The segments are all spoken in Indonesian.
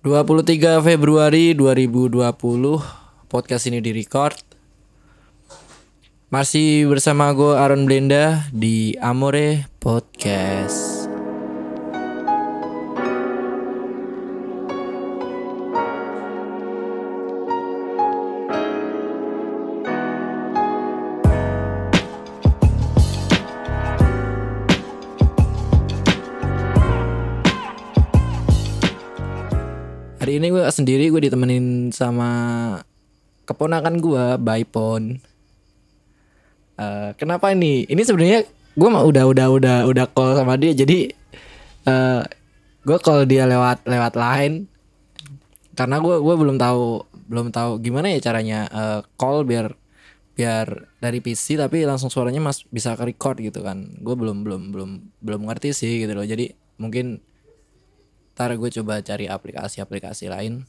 23 Februari 2020 podcast ini direcord masih bersama gue Aaron Blenda di Amore Podcast. Hari ini gue sendiri gue ditemenin sama keponakan gue Baipon. Eh, kenapa ini? Ini sebenarnya gue mah udah udah udah udah call sama dia jadi eh gue call dia lewat lewat line karena gue gue belum tahu belum tahu gimana ya caranya eh, call biar biar dari PC tapi langsung suaranya mas bisa ke record gitu kan gue belum belum belum belum ngerti sih gitu loh jadi mungkin ntar gue coba cari aplikasi-aplikasi lain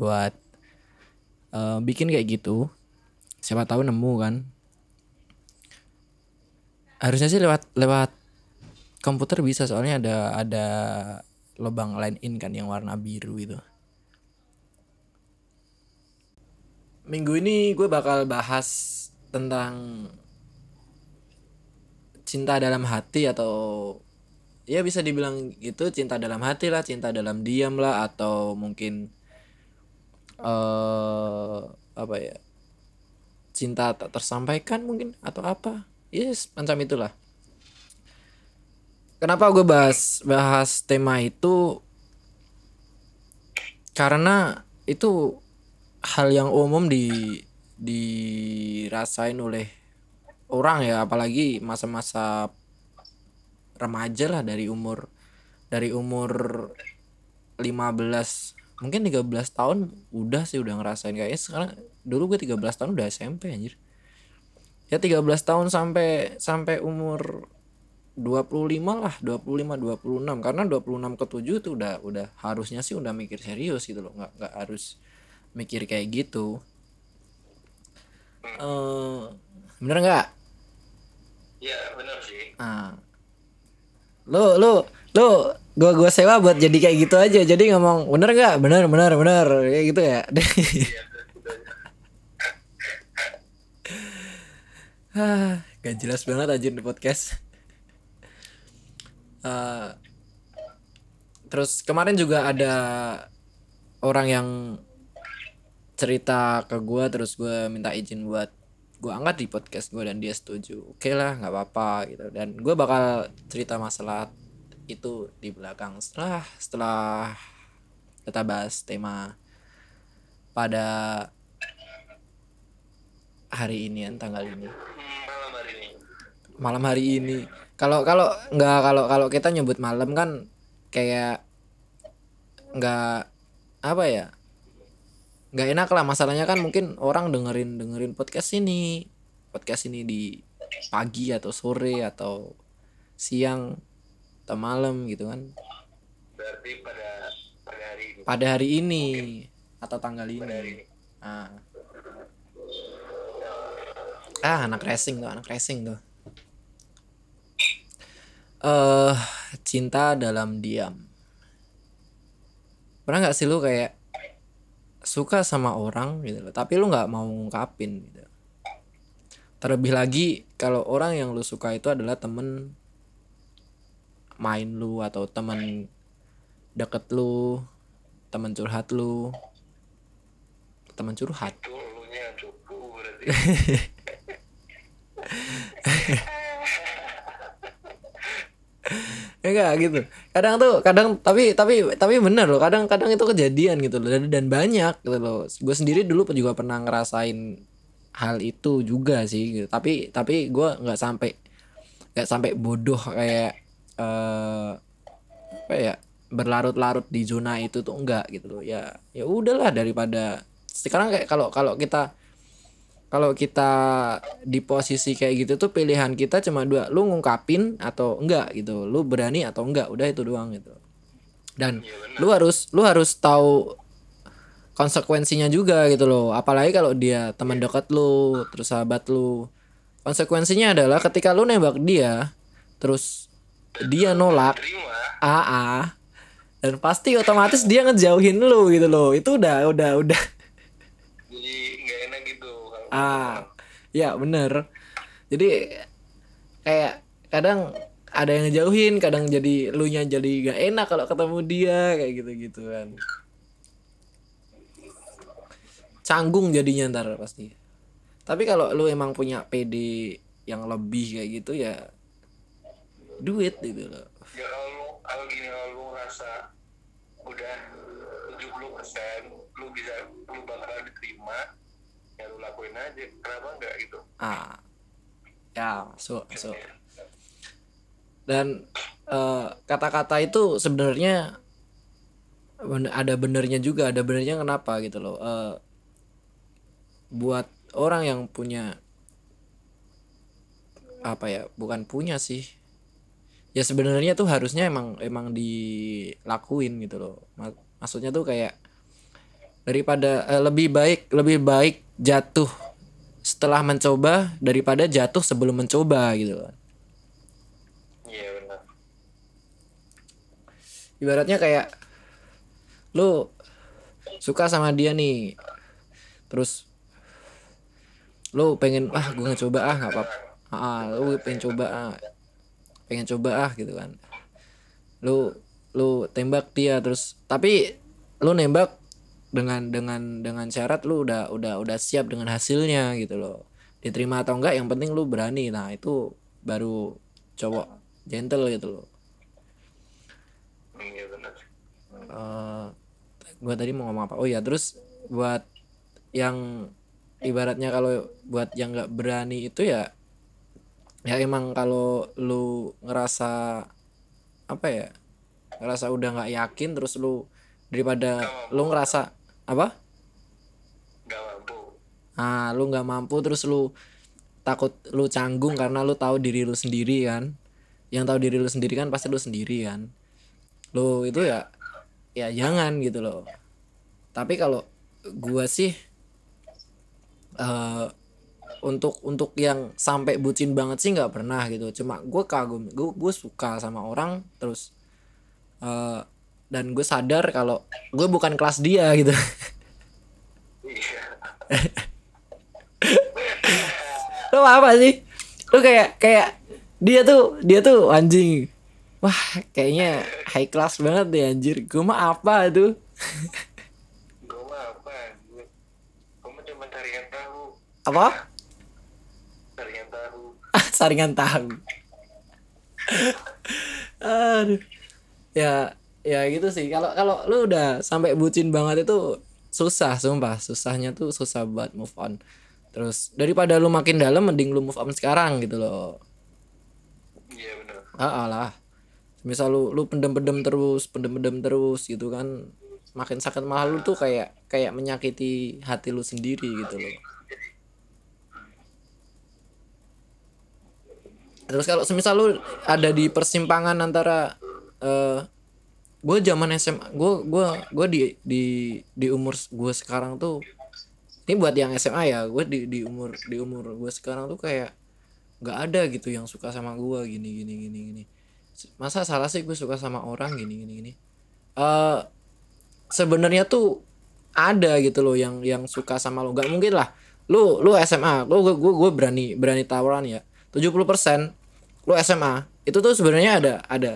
buat eh, bikin kayak gitu. Siapa tahu nemu kan? Harusnya sih lewat lewat komputer bisa soalnya ada ada lubang line in kan yang warna biru itu. Minggu ini gue bakal bahas tentang cinta dalam hati atau ya bisa dibilang gitu cinta dalam hati lah cinta dalam diam lah atau mungkin eh apa ya cinta tak tersampaikan mungkin atau apa. Yes macam itulah. Kenapa gue bahas bahas tema itu? Karena itu hal yang umum di dirasain oleh orang ya apalagi masa-masa remaja lah dari umur dari umur 15 mungkin 13 tahun udah sih udah ngerasain. Kayaknya sekarang dulu gue 13 tahun udah SMP anjir. Ya 13 tahun sampai sampai umur 25 lah 25 26 karena 26 ke 7 itu udah udah harusnya sih udah mikir serius gitu loh. Nggak nggak harus mikir kayak gitu. Eh bener nggak? Iya benar sih. ah lu lu lu gua gua sewa buat jadi kayak gitu aja. Jadi ngomong bener nggak? Bener bener bener. Kayak gitu ya. Ah, gak jelas banget aja di podcast. Eh, terus kemarin juga ada orang yang cerita ke gua terus gua minta izin buat gua angkat di podcast gua dan dia setuju. Oke lah nggak apa-apa gitu. Dan gua bakal cerita masalah itu di belakang setelah setelah kita bahas tema pada hari ini kan tanggal ini. Malam hari ini. malam hari ini. Kalau kalau nggak kalau kalau kita nyebut malam kan kayak nggak apa ya nggak enak lah. Masalahnya kan mungkin orang dengerin dengerin podcast ini. Podcast ini di pagi atau sore atau siang atau malam gitu kan. Berarti pada pada hari ini. pada hari ini atau tanggal Pada hari ini. ini. ah. Ah anak racing tuh anak racing tuh. Eh cinta dalam diam. Pernah nggak sih lu kayak suka sama orang gitu loh. Tapi lu nggak mau ngungkapin gitu. Terlebih lagi kalau orang yang lu suka itu adalah temen main lu atau temen deket lu temen curhat lu. Temen curhat. Itu cukup berarti. ya enggak gitu kadang tuh kadang tapi tapi tapi bener loh kadang kadang itu kejadian gitu loh dan, dan banyak gitu loh gue sendiri dulu juga pernah ngerasain hal itu juga sih gitu. tapi tapi gue nggak sampai nggak sampai bodoh kayak eh apa ya berlarut-larut di zona itu tuh enggak gitu loh ya ya udahlah daripada sekarang kayak kalau kalau kita kalau kita di posisi kayak gitu tuh pilihan kita cuma dua lu ngungkapin atau enggak gitu lu berani atau enggak udah itu doang gitu. Dan Iya benar. lu harus lu harus tahu konsekuensinya juga gitu loh. Apalagi kalau dia teman dekat lu terus sahabat lu. Konsekuensinya adalah ketika lu nembak dia terus dia nolak. AA dan pasti otomatis dia ngejauhin lu gitu loh. Itu udah udah udah jadi nggak enak gitu kalau ah ya bener. Jadi kayak kadang ada yang ngejauhin kadang jadi lu nya jadi gak enak kalau ketemu dia kayak gitu gitu kan. Canggung jadinya ntar pasti. Tapi kalau lu emang punya PD yang lebih kayak gitu ya duit gitu loh. Ya kalau kalau gini kalau lu ngerasa udah 70 persen lu bisa lu bakal diterima ya lu lakuin aja. Kenapa enggak gitu? Ah. Ya masuk masuk dan eh, kata-kata itu sebenarnya ben- ada benernya juga ada benernya kenapa gitu loh. Eh, buat orang yang punya apa ya bukan punya sih. Ya sebenarnya tuh harusnya emang emang dilakuin gitu loh. Ma- maksudnya tuh kayak daripada eh, lebih baik lebih baik jatuh setelah mencoba daripada jatuh sebelum mencoba gitu. Kan iya benar. Ibaratnya kayak lu suka sama dia nih terus lu pengen ah gue ngecoba ah nggak apa ah lu pengen coba ah pengen coba ah gitu kan. Lu lu tembak dia terus tapi lu nembak dengan dengan dengan syarat lu udah udah udah siap dengan hasilnya gitu loh. Diterima atau enggak yang penting lu berani. Nah itu baru cowok gentle gitu loh. Hmm, iya benar. Eh gua tadi mau ngomong apa? Oh ya terus buat yang ibaratnya kalau buat yang nggak berani itu ya ya emang kalau lu ngerasa apa ya ngerasa udah nggak yakin terus lu daripada lu ngerasa apa? Nggak mampu. Ah lu nggak mampu terus lu takut lu canggung karena lu tahu diri lu sendiri kan. Yang tahu diri lu sendiri kan pasti lu sendiri kan. Lu itu ya ya jangan gitu loh. Tapi kalau gua sih eh untuk untuk yang sampai bucin banget sih nggak pernah gitu. Cuma gue kagum gue gue suka sama orang terus eh dan gue sadar kalau gue bukan kelas dia gitu. Lu apa sih? Lu kayak kayak dia tuh dia tuh anjing. Wah kayaknya high class banget deh anjir. Gue mah apa tuh? Gue mah apa gue mah cuma cari yang tahu. Apa? Cari yang tahu saringan tahu. Aduh. Ya ya gitu sih. Kalau kalau lu udah sampai bucin banget itu susah sumpah. Susahnya tuh susah buat move on. Terus daripada lu makin dalam mending lu move on sekarang gitu loh. Iya benar ah lah. Misal lu lu pendem-pendem terus pendem-pendem terus gitu kan. Makin sakit malah lu tuh kayak kayak menyakiti hati lu sendiri gitu loh. Terus kalau semisal lu ada di persimpangan antara eh gue zaman SMA gue gue gue di di di umur gue sekarang tuh ini buat yang SMA ya gue di di umur di umur gue sekarang tuh kayak nggak ada gitu yang suka sama gue gini gini gini gini. Masa salah sih gue suka sama orang gini gini gini. Eh sebenarnya tuh ada gitu loh yang yang suka sama lo. Nggak mungkin lah lu lu SMA lu gue gue berani berani tawaran ya. 70% lu SMA itu tuh sebenarnya ada ada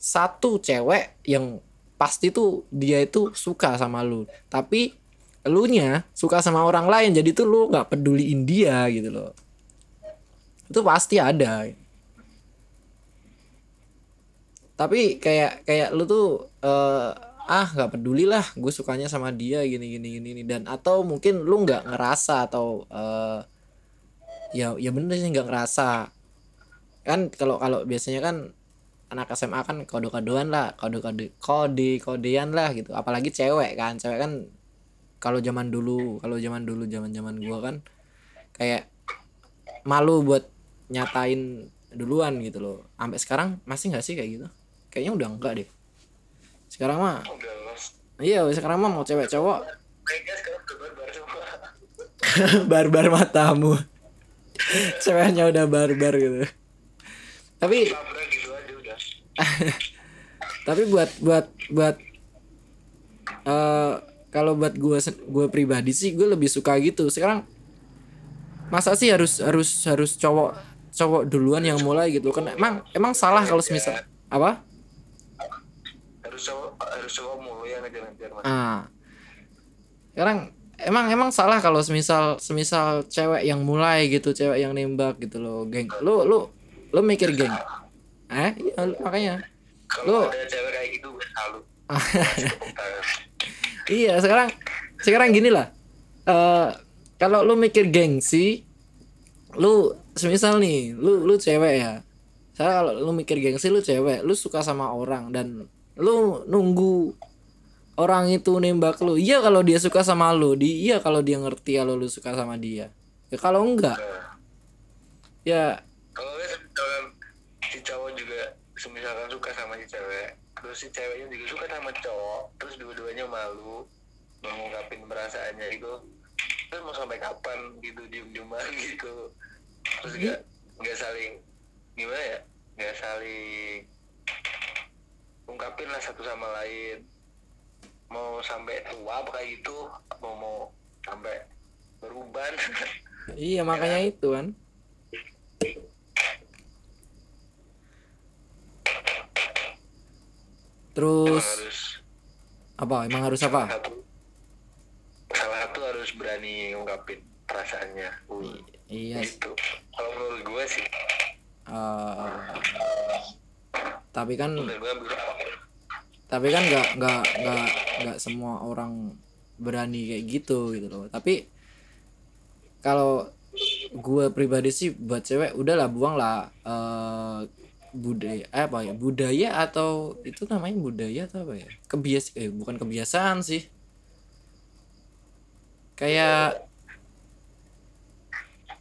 satu cewek yang pasti tuh dia itu suka sama lu. Tapi elunya suka sama orang lain jadi tuh lu nggak peduliin dia gitu loh. Itu pasti ada. Tapi kayak kayak lu tuh eh, ah nggak peduli lah gue sukanya sama dia gini gini gini. Dan atau mungkin lu nggak ngerasa atau eh, ya ya bener sih nggak ngerasa. Kan kalau kalau biasanya kan anak SMA kan kode-kodean lah kode-kode kode kodean lah gitu. Apalagi cewek kan cewek kan kalau zaman dulu kalau zaman dulu zaman zaman gua kan kayak malu buat nyatain duluan gitu loh. Sampai sekarang masih nggak sih kayak gitu? Kayaknya udah enggak deh. Sekarang mah iya sekarang mah mau cewek cowok. Barbar matamu. Ceweknya udah barbar gitu. Tapi gitu tapi buat buat buat eh kalau buat gue gue pribadi sih gue lebih suka gitu. Sekarang masa sih harus harus harus cowok cowok duluan yang mulai gitu? Kan emang emang salah kalau semisal apa? Harus cowok harus cowok mulu yang ngejar-ngejar ah. Sekarang emang emang salah kalau semisal semisal cewek yang mulai gitu cewek yang nembak gitu loh geng. Lu lu lu mikir geng eh iya, lu- makanya kalau ada cewek kayak gitu tangan. Iya sekarang sekarang gini lah. eh kalau lu mikir gengsi, lu semisal nih, lu lu cewek ya. Saya kalau lu mikir gengsi lu cewek, lu suka sama orang dan lu nunggu orang itu nembak lu. Iya kalau dia suka sama lu, di iya kalau dia ngerti kalau lu suka sama dia. Ya kalau enggak, Nah, ya kalau gue misalkan si cowok juga semisalkan suka sama si cewek terus si ceweknya juga suka sama cowok terus dua-duanya malu mengungkapin perasaannya itu terus mau sampai kapan gitu diem-dieman gitu. Terus gak nggak saling gimana ya nggak saling ungkapin lah satu sama lain. Mau sampai tua apa kayak gitu mau mau sampai beruban. Iya makanya itu kan. Terus harus apa? Emang harus apa? salah satu salah satu harus berani ngungkapin perasaannya uh, Iya. itu kalau menurut gue sih eh, tapi kan tapi kan nggak nggak nggak nggak semua orang berani kayak gitu gitu loh tapi kalau gue pribadi sih buat cewek udahlah buang lah eh, budaya eh, apa ya budaya atau itu namanya budaya atau apa ya? Kebias eh bukan kebiasaan sih. Kayak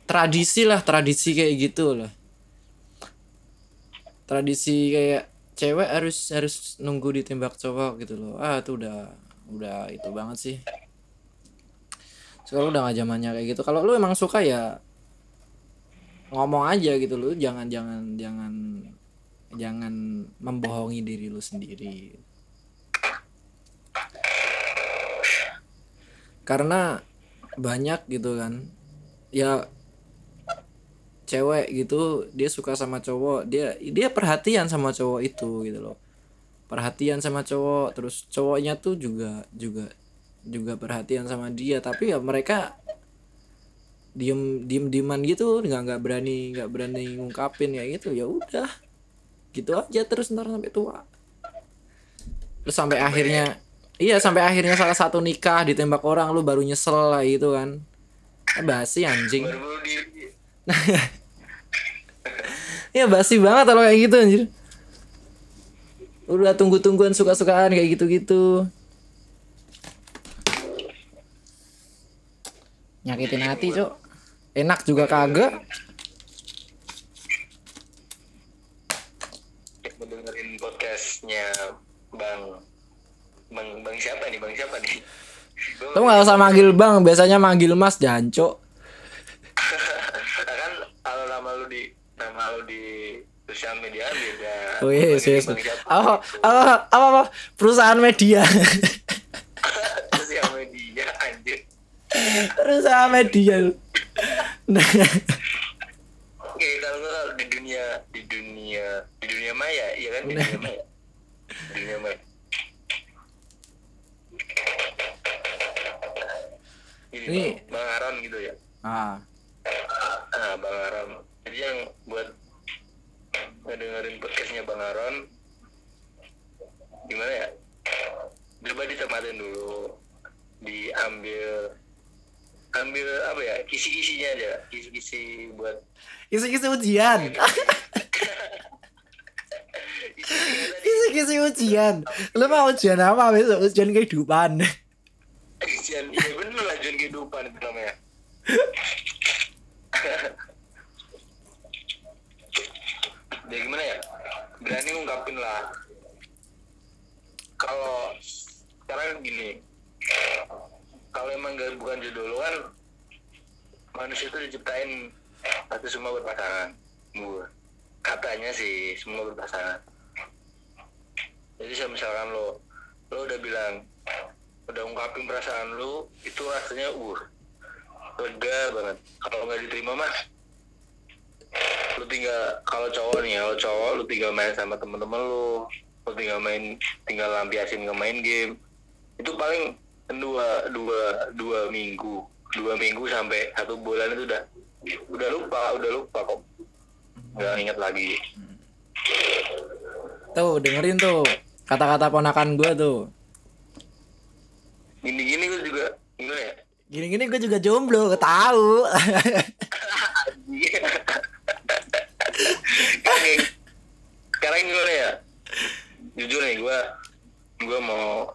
tradisi lah tradisi kayak gitu lah. Tradisi kayak cewek harus harus nunggu ditembak cowok gitu loh. Ah itu udah udah itu banget sih. Sekarang udah gak zamannya kayak gitu. Kalau lu emang suka ya ngomong aja gitu lu jangan jangan jangan jangan membohongi diri lu sendiri. Karena banyak gitu kan. Ya cewek gitu dia suka sama cowok. Dia dia perhatian sama cowok itu gitu loh. Perhatian sama cowok terus cowoknya tuh juga juga juga perhatian sama dia. Tapi ya mereka diem diem dieman gitu nggak nggak berani nggak berani ngungkapin ya gitu. Ya udah gitu aja terus ntar sampai tua terus sampai akhirnya iya sampai akhirnya salah satu nikah ditembak orang lu baru nyesel lah gitu kan eh, basi anjing Ya basi banget kalau kayak gitu anjir. Udah tunggu-tungguan suka-sukaan kayak gitu-gitu. Nyakitin hati, Cok. Enak juga kagak. Podcastnya bang bang bang siapa nih bang siapa nih Gua Lu gak usah manggil bang, biasanya manggil mas jancok. kan kalau nama lu di nama lu di sosial media beda Oh iya. Bang siapa Apa, gitu. apa, apa, apa, perusahaan media. sosial media anjir perusahaan media. Nah, oke kalau kalau di dunia di dunia di dunia maya iya kan di dunia maya maya ini, Ini- bang, bang Aron gitu ya? Ah, ah bang Aron. Jadi yang buat ngedengerin podcastnya bang Aron gimana ya? Coba ditematin dulu. Diambil ambil apa ya? Kisi-kisinya aja. Kisi-kisi buat kisi-kisi ujian. Kisi-kisi ujian. Lu mau ujian apa besok? Ujian kehidupan. ujian iya bener lah ujian kehidupan itu namanya ya gimana ya berani ngungkapin lah kalau sekarang gini kalau emang gak bukan jodoh lu kan manusia itu diciptain pasti semua berpasangan katanya sih semua berpasangan jadi kalau misalkan lo lo udah bilang udah ungkapin perasaan lu itu rasanya uh lega banget. Kalau nggak diterima mah lu tinggal kalau cowok nih kalau cowok lu tinggal main sama temen-temen lu lu tinggal main tinggal lampiasin nggak main game itu paling dua dua dua minggu. Dua minggu sampai satu bulan itu udah udah lupa udah lupa kok. Nggak inget lagi. Tuh dengerin tuh kata-kata ponakan gue tuh. gini-gini gue juga gimana ya Gini-gini gue juga jomblo, tahu. Kayak sekarang gimana ya jujur nih gue gue mau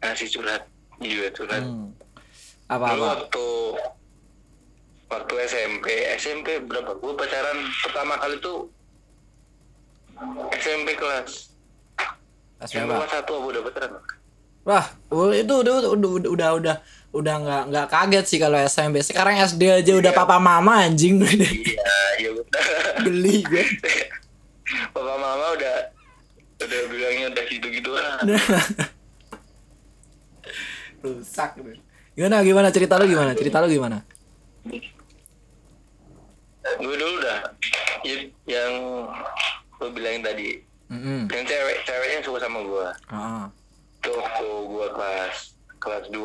ngasih curhat juga curhat Hmm. dulu Apa-apa? waktu waktu SMP SMP berapa gue pacaran pertama kali tuh SMP kelas Kelas satu aku udah pacaran Wah, itu udah udah udah udah udah udah nggak nggak kaget sih kalau SMP. Sekarang SD aja udah papa mama anjing iya iya betul geli gue. papa mama udah udah bilangnya udah gitu gitu lah Rusak. Gimana gimana cerita lu gimana? Cerita lu gimana? gue dulu dah yang lo bilangin tadi Mm yang cewek gue Ah. tuh waktu gue kelas kelas 2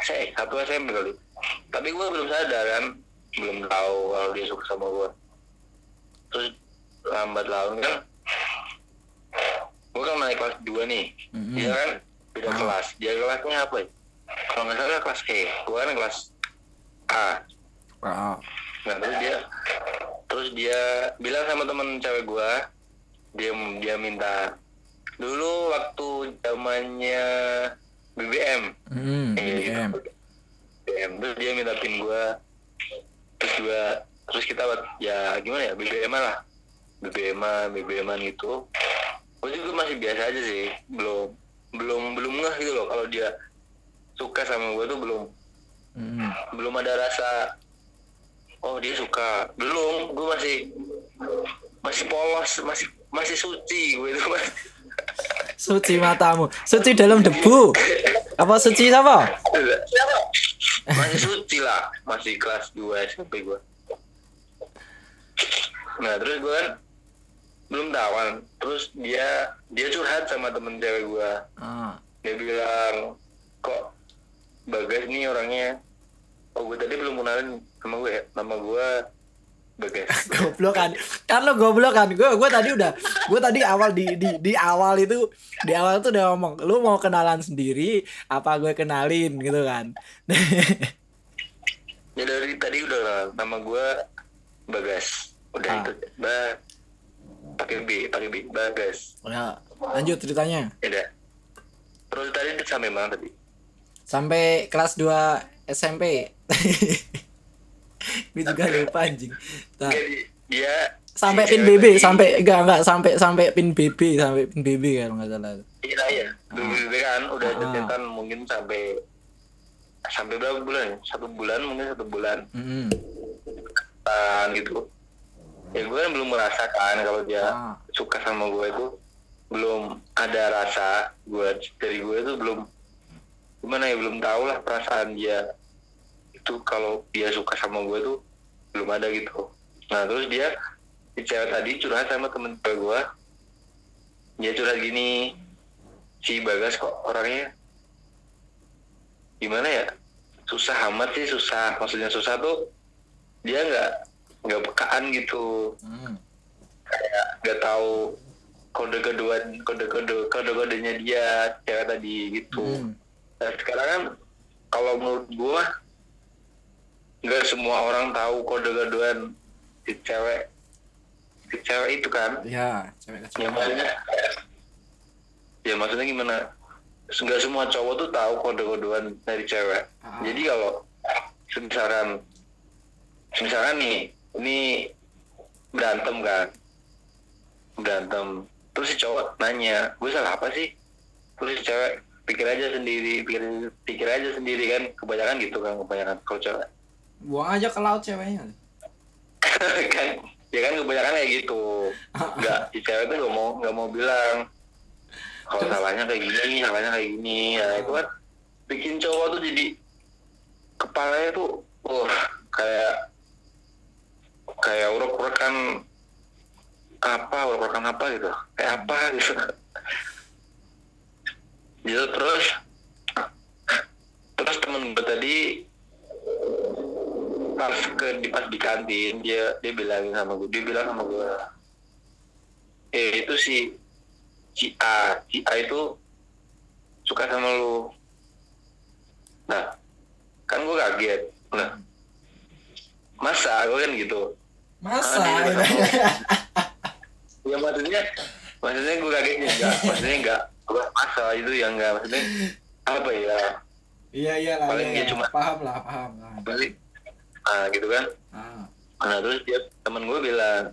saya satu SMP kali. Tapi gue belum sadar kan belum tahu kalau dia suka sama gue terus lambat laun kan gue kan naik kelas 2 nih. Mm-mm. dia kan? Beda Ah. kelas. Dia kelasnya apa ya? Kalau nggak salah kelas E gue kan kelas A. Ah. Nah terus dia terus dia bilang sama temen cewek gua dia dia minta dulu waktu zamannya BBM Mm, Eh, BBM. gitu. BBM terus dia minta pin gua. Terus gua terus kita buat ya gimana ya BBM lah. BBM BBM gitu. Gua juga masih biasa aja sih. Belum belum belum ngeh gitu loh. Kalau dia suka sama gua tuh belum. Mm. belum ada rasa oh dia suka. Belum gue masih masih polos masih masih suci gue itu mas Suci matamu. Suci dalam debu. Apa suci apa? masih suci lah masih kelas 2 SMP gue nah terus gue kan belum tahu terus dia dia curhat sama temen cewek gue Ah. dia bilang kok bagas nih orangnya oh gue tadi belum kenalin sama gue ya nama gue goblok kan kan lo goblok kan gue gue tadi udah gue tadi awal di di di awal itu di awal tuh udah ngomong lu mau kenalan sendiri apa gue kenalin? Gitu kan. Ya dari tadi udah nama gue bagas. Udah Ah. itu ba pakai b pakai b. Bagas. Ya lanjut ceritanya. Ya udah terus tadi sampai mana tadi? Sampai kelas 2 SMP gue juga lupa anjing. Nah, dia sampai pin BB sampai enggak enggak sampai sampai pin BB sampai pin BB kalau nggak salah iya iya. BBB kan udah Ah. cetetan mungkin sampai sampai berapa bulan ya? satu bulan mungkin satu bulan. Mm-mm. kan gitu. Ya gue kan belum merasakan kalau dia Ah. suka sama gue itu. Belum ada rasa gue dari gue itu belum gimana ya belum tahu lah perasaan dia itu kalau dia suka sama gue tuh belum ada gitu. Nah terus dia si cewek tadi curhat sama temen cewek gue dia curhat gini si bagas kok orangnya gimana ya? Susah amat sih susah. Maksudnya susah tuh dia nggak nggak pekaan gitu. Mm. kayak nggak tahu kode keduaan kode kode kode kodenya dia cewek tadi gitu. Mm. nah sekarang kan kalau menurut gua nggak semua orang tahu kode kodean si cewek. Si cewek itu kan? Ya cewek ya maksudnya ya maksudnya gimana? Nggak semua cowok tuh tahu kode kodean dari cewek. Ah. jadi kalau misalkan misalkan nih ini berantem kan? Berantem. Terus si cowok nanya gue salah apa sih? Terus si cewek pikir aja sendiri pikir pikir aja sendiri kan? Kebanyakan gitu kan kebanyakan kalau cewek buang aja ke laut ceweknya. Kan ya kan kebanyakan kayak gitu. Nggak si cewek tuh nggak mau nggak mau bilang kalau salahnya kayak gini salahnya kayak gini. Ya itu kan bikin cowok tuh jadi kepalanya tuh wah kayak kayak urek-urekan apa urek-urekan apa gitu. Kayak apa gitu. Gitu terus terus temen gue tadi pas ke di pas di kantin dia dia bilangin sama gue dia bilang sama gue eh itu si si A si A itu suka sama lu nah kan gue kaget nah masa gue kan gitu Masa? Ah, dia suka ya maksudnya maksudnya gue kagetnya enggak maksudnya enggak masa itu yang enggak maksudnya apa ya Iya iya lah. Paling iya, dia iya. cuma- paham lah paham lah. balik nah gitu kan. Ah. nah terus dia temen gue bilang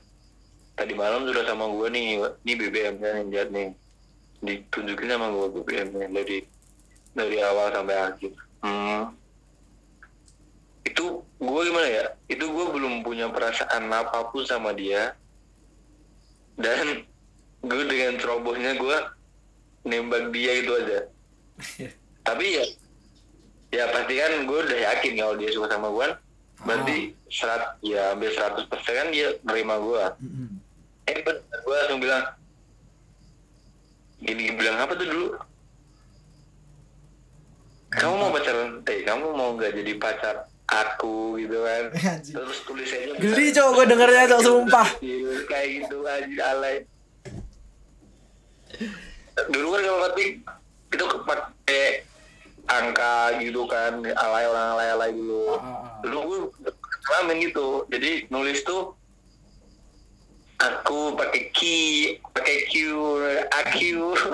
tadi malam sudah sama gue nih ini BBM nya nih lihat nih. Ditunjukin sama gue BBM nya dari dari awal sampai akhir. Hmm. itu gue gimana ya? Itu gue belum punya perasaan apa pun sama dia. Dan gue dengan cerobohnya gue nembak dia gitu aja. Tapi ya ya pasti kan gue udah yakin kalau dia suka sama gue berarti serat ya hampir 100% kan dia nerima gue Mm-mm. eh bener gue langsung bilang gini bilang apa tuh dulu? Kamu mau pacaran? Eh kamu mau nggak jadi pacar aku? Gitu kan. Terus tulis aja Geli cowok gue dengernya cowok sumpah. kayak gitu aja alay. Dulu kan kalau ketik itu pakai angka gitu kan alay orang alay alay dulu Ah, ah, ah. dulu gue ngalamin gitu jadi nulis tuh aku pakai Q pakai Q AQ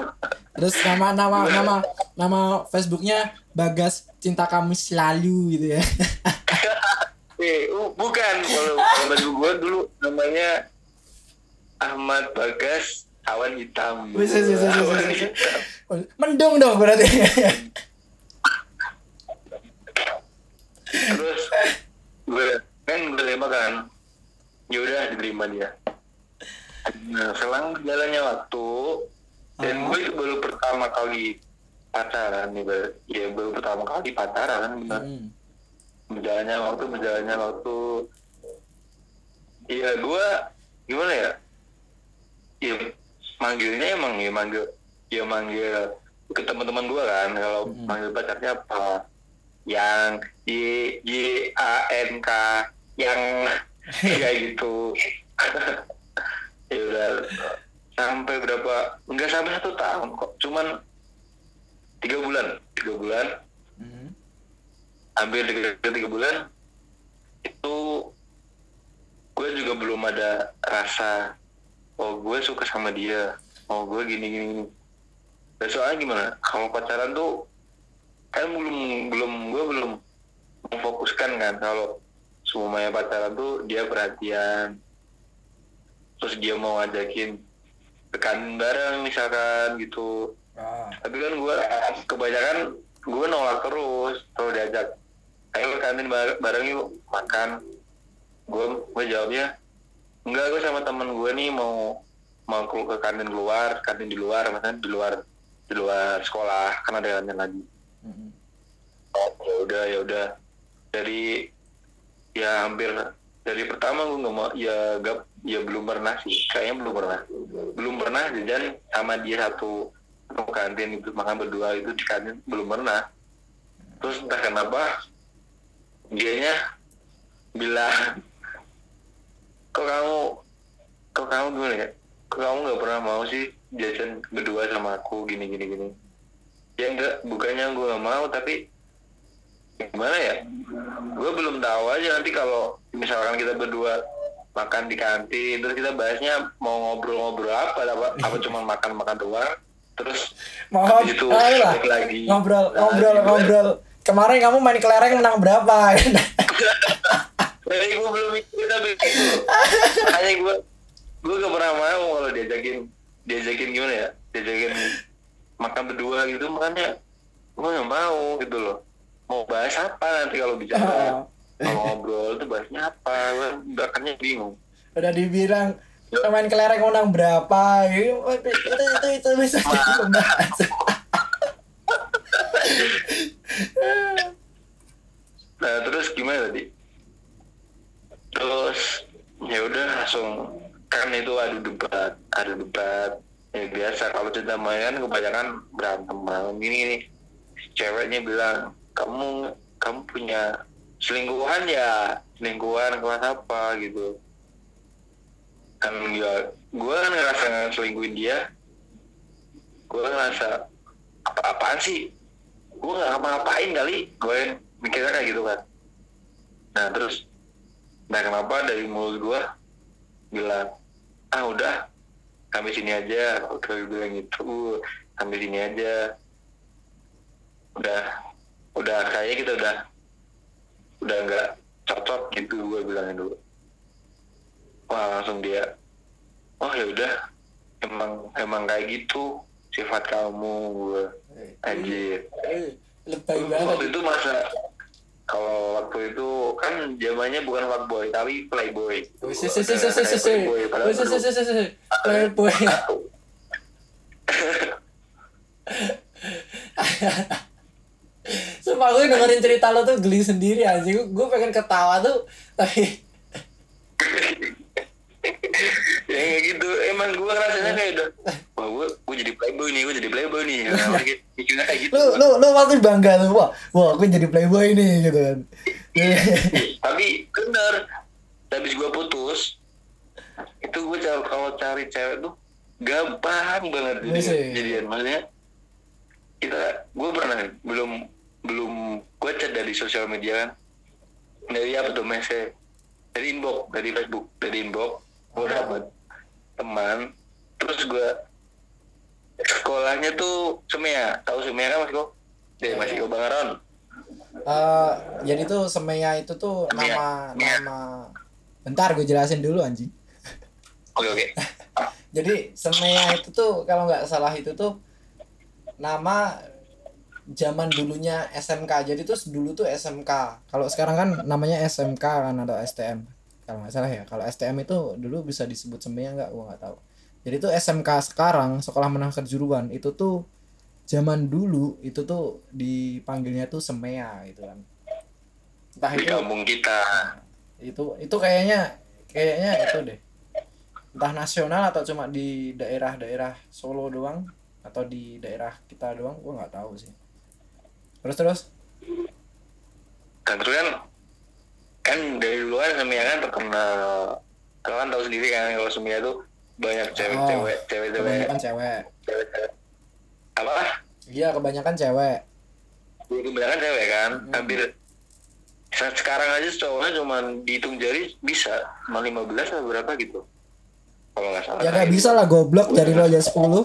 Terus nama nama nama nama Facebooknya Bagas Cinta Kami Selalu gitu ya. eh bukan kalau kalau baju gue dulu namanya Ahmad Bagas awan hitam wis, Awan wis. hitam. Mendung dong berarti. terus gue kan gue terima kan ya udah diterima dia nah selang berjalannya waktu dan gue itu baru pertama kali pacaran nih Bar. ya baru pertama kali pacaran bener Hmm. berjalannya waktu berjalannya waktu iya gue gimana ya ya manggilnya emang ya manggil ya manggil ke teman-teman gue kan kalau Mm-mm. manggil pacarnya apa yang Y Y A N K yang kayak gitu. Ya udah sampai berapa? Enggak sampai satu tahun kok cuman tiga bulan tiga bulan. Hmm. hampir tiga, tiga bulan. Itu gue juga belum ada rasa oh gue suka sama dia. Oh gue gini gini gini. Dan soalnya gimana? Kalau pacaran tuh kan belum belum gue belum memfokuskan kan kalau semuanya pacaran tuh dia perhatian. Terus dia mau ngajakin ke kantin bareng misalkan gitu. Ah. tapi kan gue kebanyakan gue nolak terus. Kalau diajak ayo ke kantin bar- bareng yuk makan. Gue gue jawabnya enggak gue sama temen gue nih mau mau ke ke kantin keluar kantin di luar maksudnya di luar di luar sekolah kan ada kantin lagi Ya udah ya udah. Dari ya hampir dari pertama gue nggak mau ya gak ya belum pernah sih. Kayaknya belum pernah. Belum pernah jajan sama dia satu satu kantin itu makan berdua itu di kantin belum pernah. Terus entah kenapa dianya bilang kok kamu kok kamu gimana ya? Kok kamu nggak pernah mau sih jajan berdua sama aku gini gini gini ya enggak bukannya gue gak mau tapi gimana ya gue belum tahu aja nanti kalau misalkan kita berdua makan di kantin terus kita bahasnya mau ngobrol-ngobrol apa apa, apa cuma makan-makan doang terus habis itu lah. lagi ngobrol Nah, ngobrol ngobrol. Kemarin kamu main kelereng menang berapa? Jadi gue belum mikir tapi makanya gue gue gak pernah mau kalau diajakin diajakin gimana ya diajakin makan berdua gitu makanya gue nggak mau gitu loh. Mau bahas apa nanti kalau bicara? Mau ngobrol itu bahasnya apa? Gue belakangnya bingung. Udah dibilang pemain kelereng menang berapa? Gitu. Itu itu itu, itu bisa dibahas. Nah terus gimana tadi? Terus ya udah langsung kan itu ada debat ada debat ya biasa. Kalau kan kebanyakan berantem malam. Ini nih ceweknya bilang kamu kamu punya selingkuhan ya? Selingkuhan kelas apa? Gitu. Kan ya gue kan ngerasa selingkuhin dia. Gue ngerasa apa apaan sih? Gue nggak ngapa-ngapain kali. Gue mikirnya kayak gitu kan nah terus nah kenapa dari mulut gue bilang ah udah sampai sini aja gue bilang gitu sampai sini aja. Udah udah kayaknya kita udah udah nggak cocok gitu gue bilangin dulu. Wah langsung dia oh ya udah emang emang kayak gitu sifat kamu gue anjir. Eh, lebay waktu banget. itu masa kalau waktu itu kan zamannya bukan fuckboy tapi playboy. Playboy. Playboy. Sumpah gue dengerin cerita lo tuh geli sendiri anjing. Gue pengen ketawa tuh tapi ya kayak gitu emang gue rasanya kayak udah wah gue gue jadi playboy nih gue jadi playboy nih. Nah, mikirnya kayak gitu lu lu lu pasti bangga tuh wah wah gue jadi playboy nih gitu kan. tapi bener. Habis gue putus itu gue ca- kalau cari cewek tuh gampang banget Iya sih. jadian, maksudnya kita gue pernah belum belum gue chat dari sosial media kan. Dari apa tuh message? Dari inbox dari Facebook dari inbox gue dapet teman terus gue sekolahnya tuh Semea tahu Semea kan mas kok dari masih kok Bangaron Eh, jadi tuh Semeya itu tuh nama Iya. nama bentar gue jelasin dulu anjing. oke oke Jadi Semeya itu tuh kalau nggak salah itu tuh nama zaman dulunya SMK. Jadi tuh dulu tuh SMK. Kalau sekarang kan namanya SMK kan atau STM. Kalau nggak salah ya. Kalau STM itu dulu bisa disebut Semeya nggak? Gua nggak tahu. Jadi tuh SMK sekarang Sekolah Menengah Kejuruan itu tuh zaman dulu itu tuh dipanggilnya tuh Semeya gitu kan. Entah itu kampung kita itu itu kayaknya kayaknya itu deh entah nasional atau cuma di daerah-daerah Solo doang atau di daerah kita doang gua nggak tahu sih terus terus kan terus kan kan dari dulu kan Semia kan terkenal. Kalau kan tahu sendiri kan kalau Semia tuh banyak cewek-cewek cewek-cewek. kebanyakan cewek. Cewek-cewek apa? Iya kebanyakan cewek. Ya, kebanyakan cewek kan Hmm. hampir saat sekarang aja cowoknya cuma dihitung jari bisa cuma 15 atau berapa gitu. Kalau nggak salah. Ya nggak bisa lah goblok. Jari lo aja 10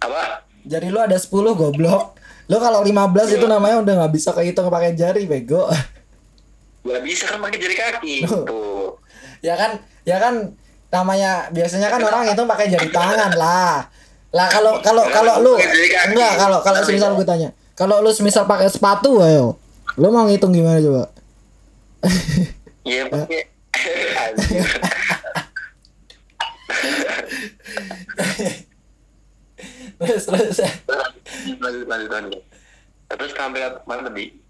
apa? Jari lo ada 10 goblok. Lo kalau 15 itu namanya udah nggak bisa kehitung pakai jari bego nggak bisa kan pakai jari kaki tuh ya kan ya kan namanya biasanya kan orang itu pakai jari tangan lah. Lah kalau kalau kalau lu enggak kalau kalau semisal gue tanya kalau lu semisal pakai sepatu ayo lu mau ngitung gimana coba? Iya pakai. Anjir. terus. Terus lanjut lanjut lanjut. Terus sampai mana tadi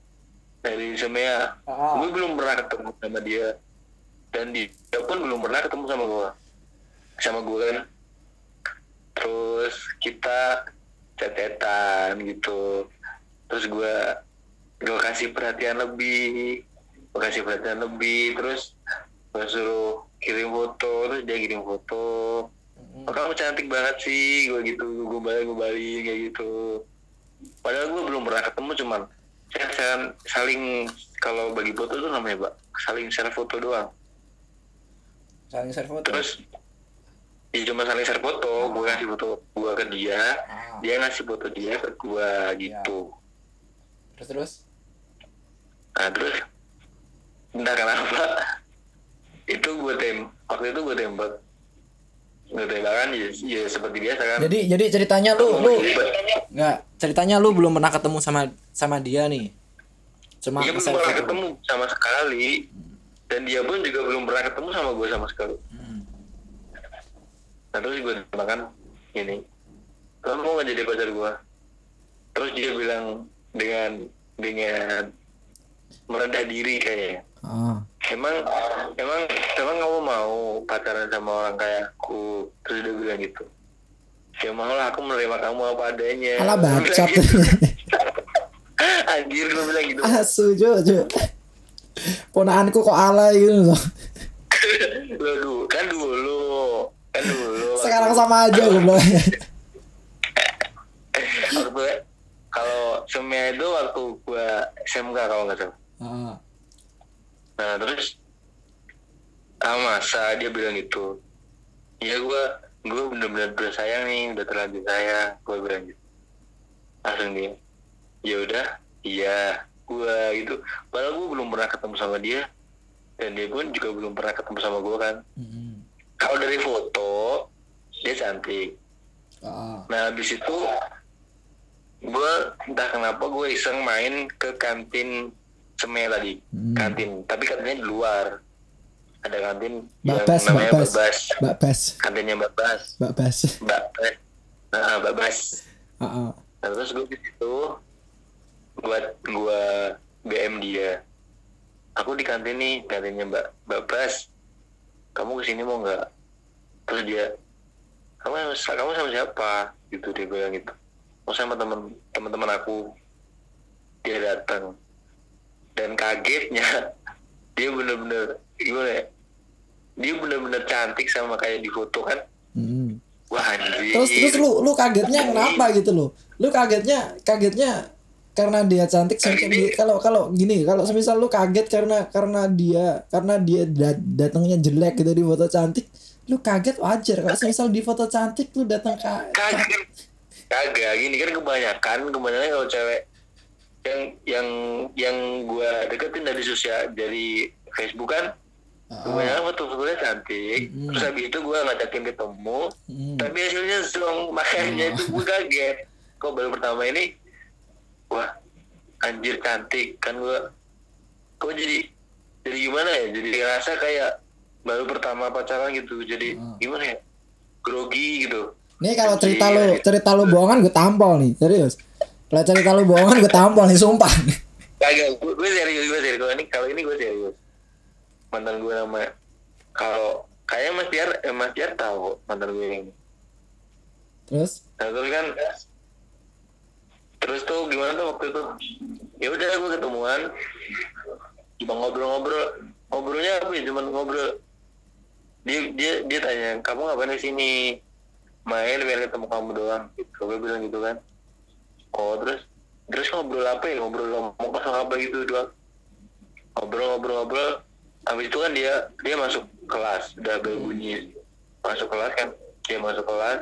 dari Semea Ah. gue belum pernah ketemu sama dia. Dan dia pun belum pernah ketemu sama gue sama gue kan. Terus kita catetan gitu. Terus gue gue kasih perhatian lebih. Gue kasih perhatian lebih. Terus gue suruh kirim foto. Terus dia kirim foto. Oh, kamu cantik banget sih. Gue gitu gue balik gue balik kayak gitu. Padahal gue belum pernah ketemu cuman saling kalau bagi foto tuh namanya pak. Saling share foto doang. Saling share foto? Terus ya cuma saling share foto. Gue ngasih foto gue ke dia. Ah, dia ngasih foto dia ke gue gitu. Terus terus? Nah terus? Entah kenapa? Itu gue tem waktu itu gue tembak tembakan ya, ya seperti biasa kan? Jadi jadi ceritanya lu lu Jadi, nggak ceritanya lu belum pernah ketemu sama sama dia nih. Cuma dia belum pernah ketemu sama sekali. Dan dia pun juga belum pernah ketemu sama gue sama sekali. Hmm. nah terus gue makan gini. Kamu mau nggak jadi pacar gue terus dia bilang dengan dengan merendah diri kayaknya Ah. emang emang emang kamu mau pacaran sama orang kayak aku terus dia bilang gitu ya mau lah aku menerima kamu apa adanya Alah bacot. gitu. anjir gue bilang gitu Asu jo jo. Ponaanku kok alay gitu loh. lo dulu kan dulu kan dulu Sekarang sama aja gue bilang. kalau itu waktu gue SMK kalau nggak salah Ah. Nah terus ah masa dia bilang gitu? Ya gue gue bener-bener udah sayang nih udah terlanjur sayang gue bilang gitu. Langsung dia ya udah iya gue gitu. Padahal gue belum pernah ketemu sama dia dan dia pun juga belum pernah ketemu sama gue kan. Mm-mm. kalau dari foto dia cantik. Ah. Nah habis itu gue entah kenapa gue iseng main ke kantin Seme tadi Hmm. kantin. Tapi kantinnya di luar. Ada kantin Mbak yang Bas, Mbak Bas. Mbak Bas. kantinnya Mbak Bas. Mbak Bas. Mbak Bas nah Mbak Bas. Ah, ah. nah, terus gue di situ buat gue BM dia. Aku di kantin nih kantinnya Mbak Mbak Bas. Kamu ke sini mau nggak? Terus dia kamu kamu sama siapa? Gitu dia bilang gitu. Mau sama temen teman-teman aku. Dia datang dan kagetnya dia bener-bener gimana ya? Dia bener-bener cantik sama kayak di foto kan? Mm-mm. wah anjir. Terus terus lu lu kagetnya kenapa gitu loh? Lu kagetnya kagetnya karena dia cantik sampai kalau kalau gini kalau semisal lu kaget karena karena dia karena dia dat- datangnya jelek gitu di foto cantik lu kaget wajar. Kalau semisal di foto cantik lu datang ka kagak kagak gini kan kebanyakan kebanyakan kalau cewek yang yang yang gua deketin dari sosial dari Facebook kan. Ah, kebanyakan foto-fotonya cantik. Mm-mm. terus habis itu gua ngajakin ketemu. Mm. tapi hasilnya zong makanya itu gue kaget. Kok baru pertama ini wah anjir cantik. Kan gua kok jadi jadi gimana ya? Jadi ngerasa kayak baru pertama pacaran gitu. Jadi Ah. gimana ya? Grogi gitu. Nih kalau cerita lu Iya. cerita lu bohongan gue tampol nih. Serius. Kalau cerita lu bohongan gue tampol nih sumpah. Kagak, gue, gue serius, gue serius. Kalau ini, kalau ini gue serius. Mantan gue nama, kalau kayak Mas Tiar, eh, Mas Tiar tahu mantan gue ini. Terus Nah terus kan, terus tuh gimana tuh waktu itu? Ya udah gue ketemuan, cuma ngobrol-ngobrol, ngobrolnya apa ya? Cuma ngobrol. Dia dia dia tanya, kamu ngapain di sini? Main biar ketemu kamu doang. Gitu. Gue bilang gitu kan. Oh terus terus ngobrol apa ya? Ngobrol ngomong kosong apa gitu doang. Ngobrol-ngobrol-ngobrol. Habis itu kan dia dia masuk kelas, udah berbunyi masuk kelas kan. Dia masuk kelas.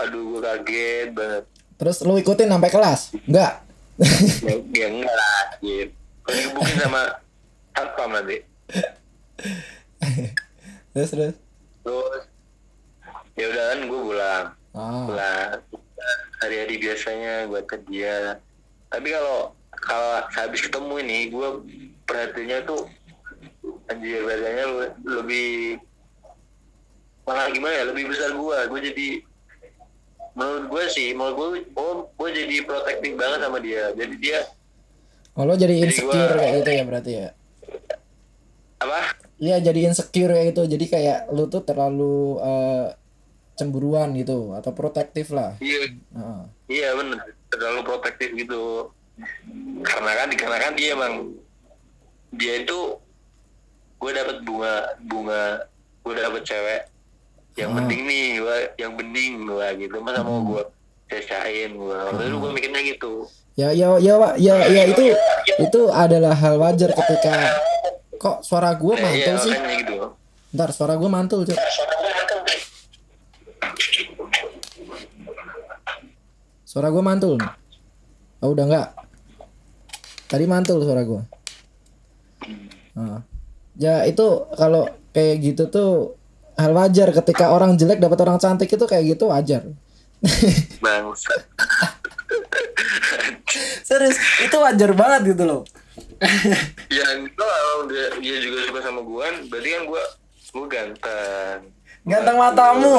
Aduh gue kaget banget. terus lu ikutin sampai kelas? Enggak. ya, ya enggak lah gitu. Digebukin sama satpam nanti. terus terus. Terus ya udah kan gue pulang. Ah. Pulang. Hari-hari biasanya gue ke dia. Tapi kalau kalau habis ketemu ini gue perhatiannya tuh anjir le- lebih malah gimana ya lebih besar gue gue jadi menurut gue sih menurut gue oh, gue jadi protektif banget sama dia jadi dia Oh lo jadi Jadi insecure gua- kayak gitu ya berarti ya? apa Iya jadi insecure kayak gitu. Jadi kayak lu tuh terlalu eh, cemburuan gitu atau protektif lah. iya Heeh. Iya bener terlalu protektif gitu karena kan karena kan dia emang dia itu gue dapet bunga bunga gue dapet cewek yang Ah. penting nih gue yang bening gue gitu masa mau gue cacain gue itu gue mikirnya gitu Ya ya ya Pak. ya ya itu itu adalah hal wajar ketika kok suara gue Nah, mantul iya sih. gitu Ntar suara gue mantul cuy. Suara gue mantul nih. Oh udah enggak. Tadi mantul suara gue. Nah. Ya itu kalau kayak gitu tuh hal wajar ketika orang jelek dapat orang cantik itu kayak gitu wajar. bangsa Serius, itu wajar banget gitu loh. ya kalau dia, dia juga suka sama gue berarti kan gue gue ganteng Ganteng matamu.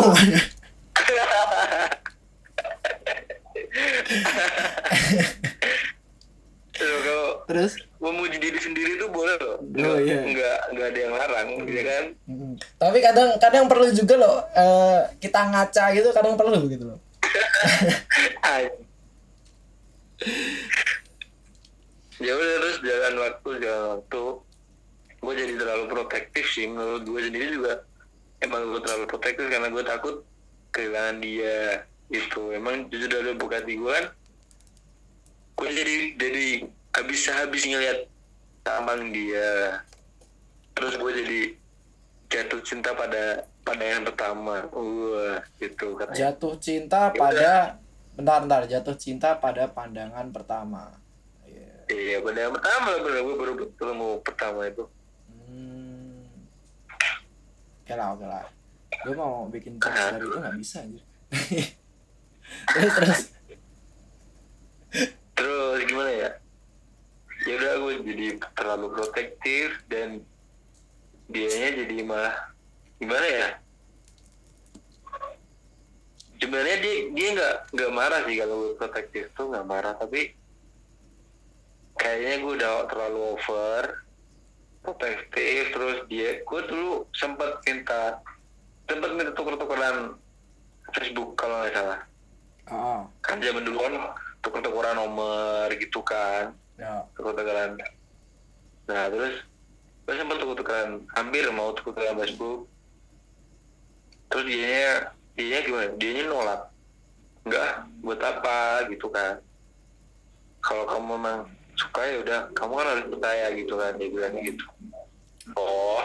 Terus memuji diri sendiri tuh boleh loh Oh, iya. nggak nggak ada yang larang ya kan Mm. Tapi kadang kadang perlu juga loh eh, kita ngaca gitu kadang perlu gitu loh. Ya udah terus jalan waktu jalan waktu gue jadi terlalu protektif sih menurut gue sendiri juga emang gue terlalu protektif karena gue takut kehilangan dia itu emang jujur dari lubuk hati gue kan gue jadi jadi habis habis ngeliat tampang dia. Terus gue jadi jatuh cinta pada pada yang pertama. Wah gitu katanya. Jatuh cinta pada bentar bentar. Jatuh cinta pada pandangan pertama. Iya. Iya, pada yang pertama bener. Gue baru ketemu pertama itu. Oke lah, oke lah. Gue mau bikin tips dari itu nggak bisa anjir. terus terus. Terus gimana ya? Ya udah gue jadi terlalu protektif dan dianya jadi malah gimana ya? Sebenarnya dia dia nggak nggak marah sih kalau gue protektif tuh nggak marah tapi kayaknya gue udah terlalu over protektif terus dia gue dulu sempat minta sempat minta tuker-tukeran Facebook kalau nggak salah. Ah, kan zaman dulu kan tuker-tukeran nomor gitu kan. Ya. tuker-tukeran. Nah terus gue sempat tuker-tukeran hampir mau tuker-tukeran Facebook. Terus dianya dianya gimana? Dianya nolak. Enggak buat apa gitu kan. Kalau kamu memang suka ya udah kamu kan harus percaya gitu kan dia bilang gitu. Oh.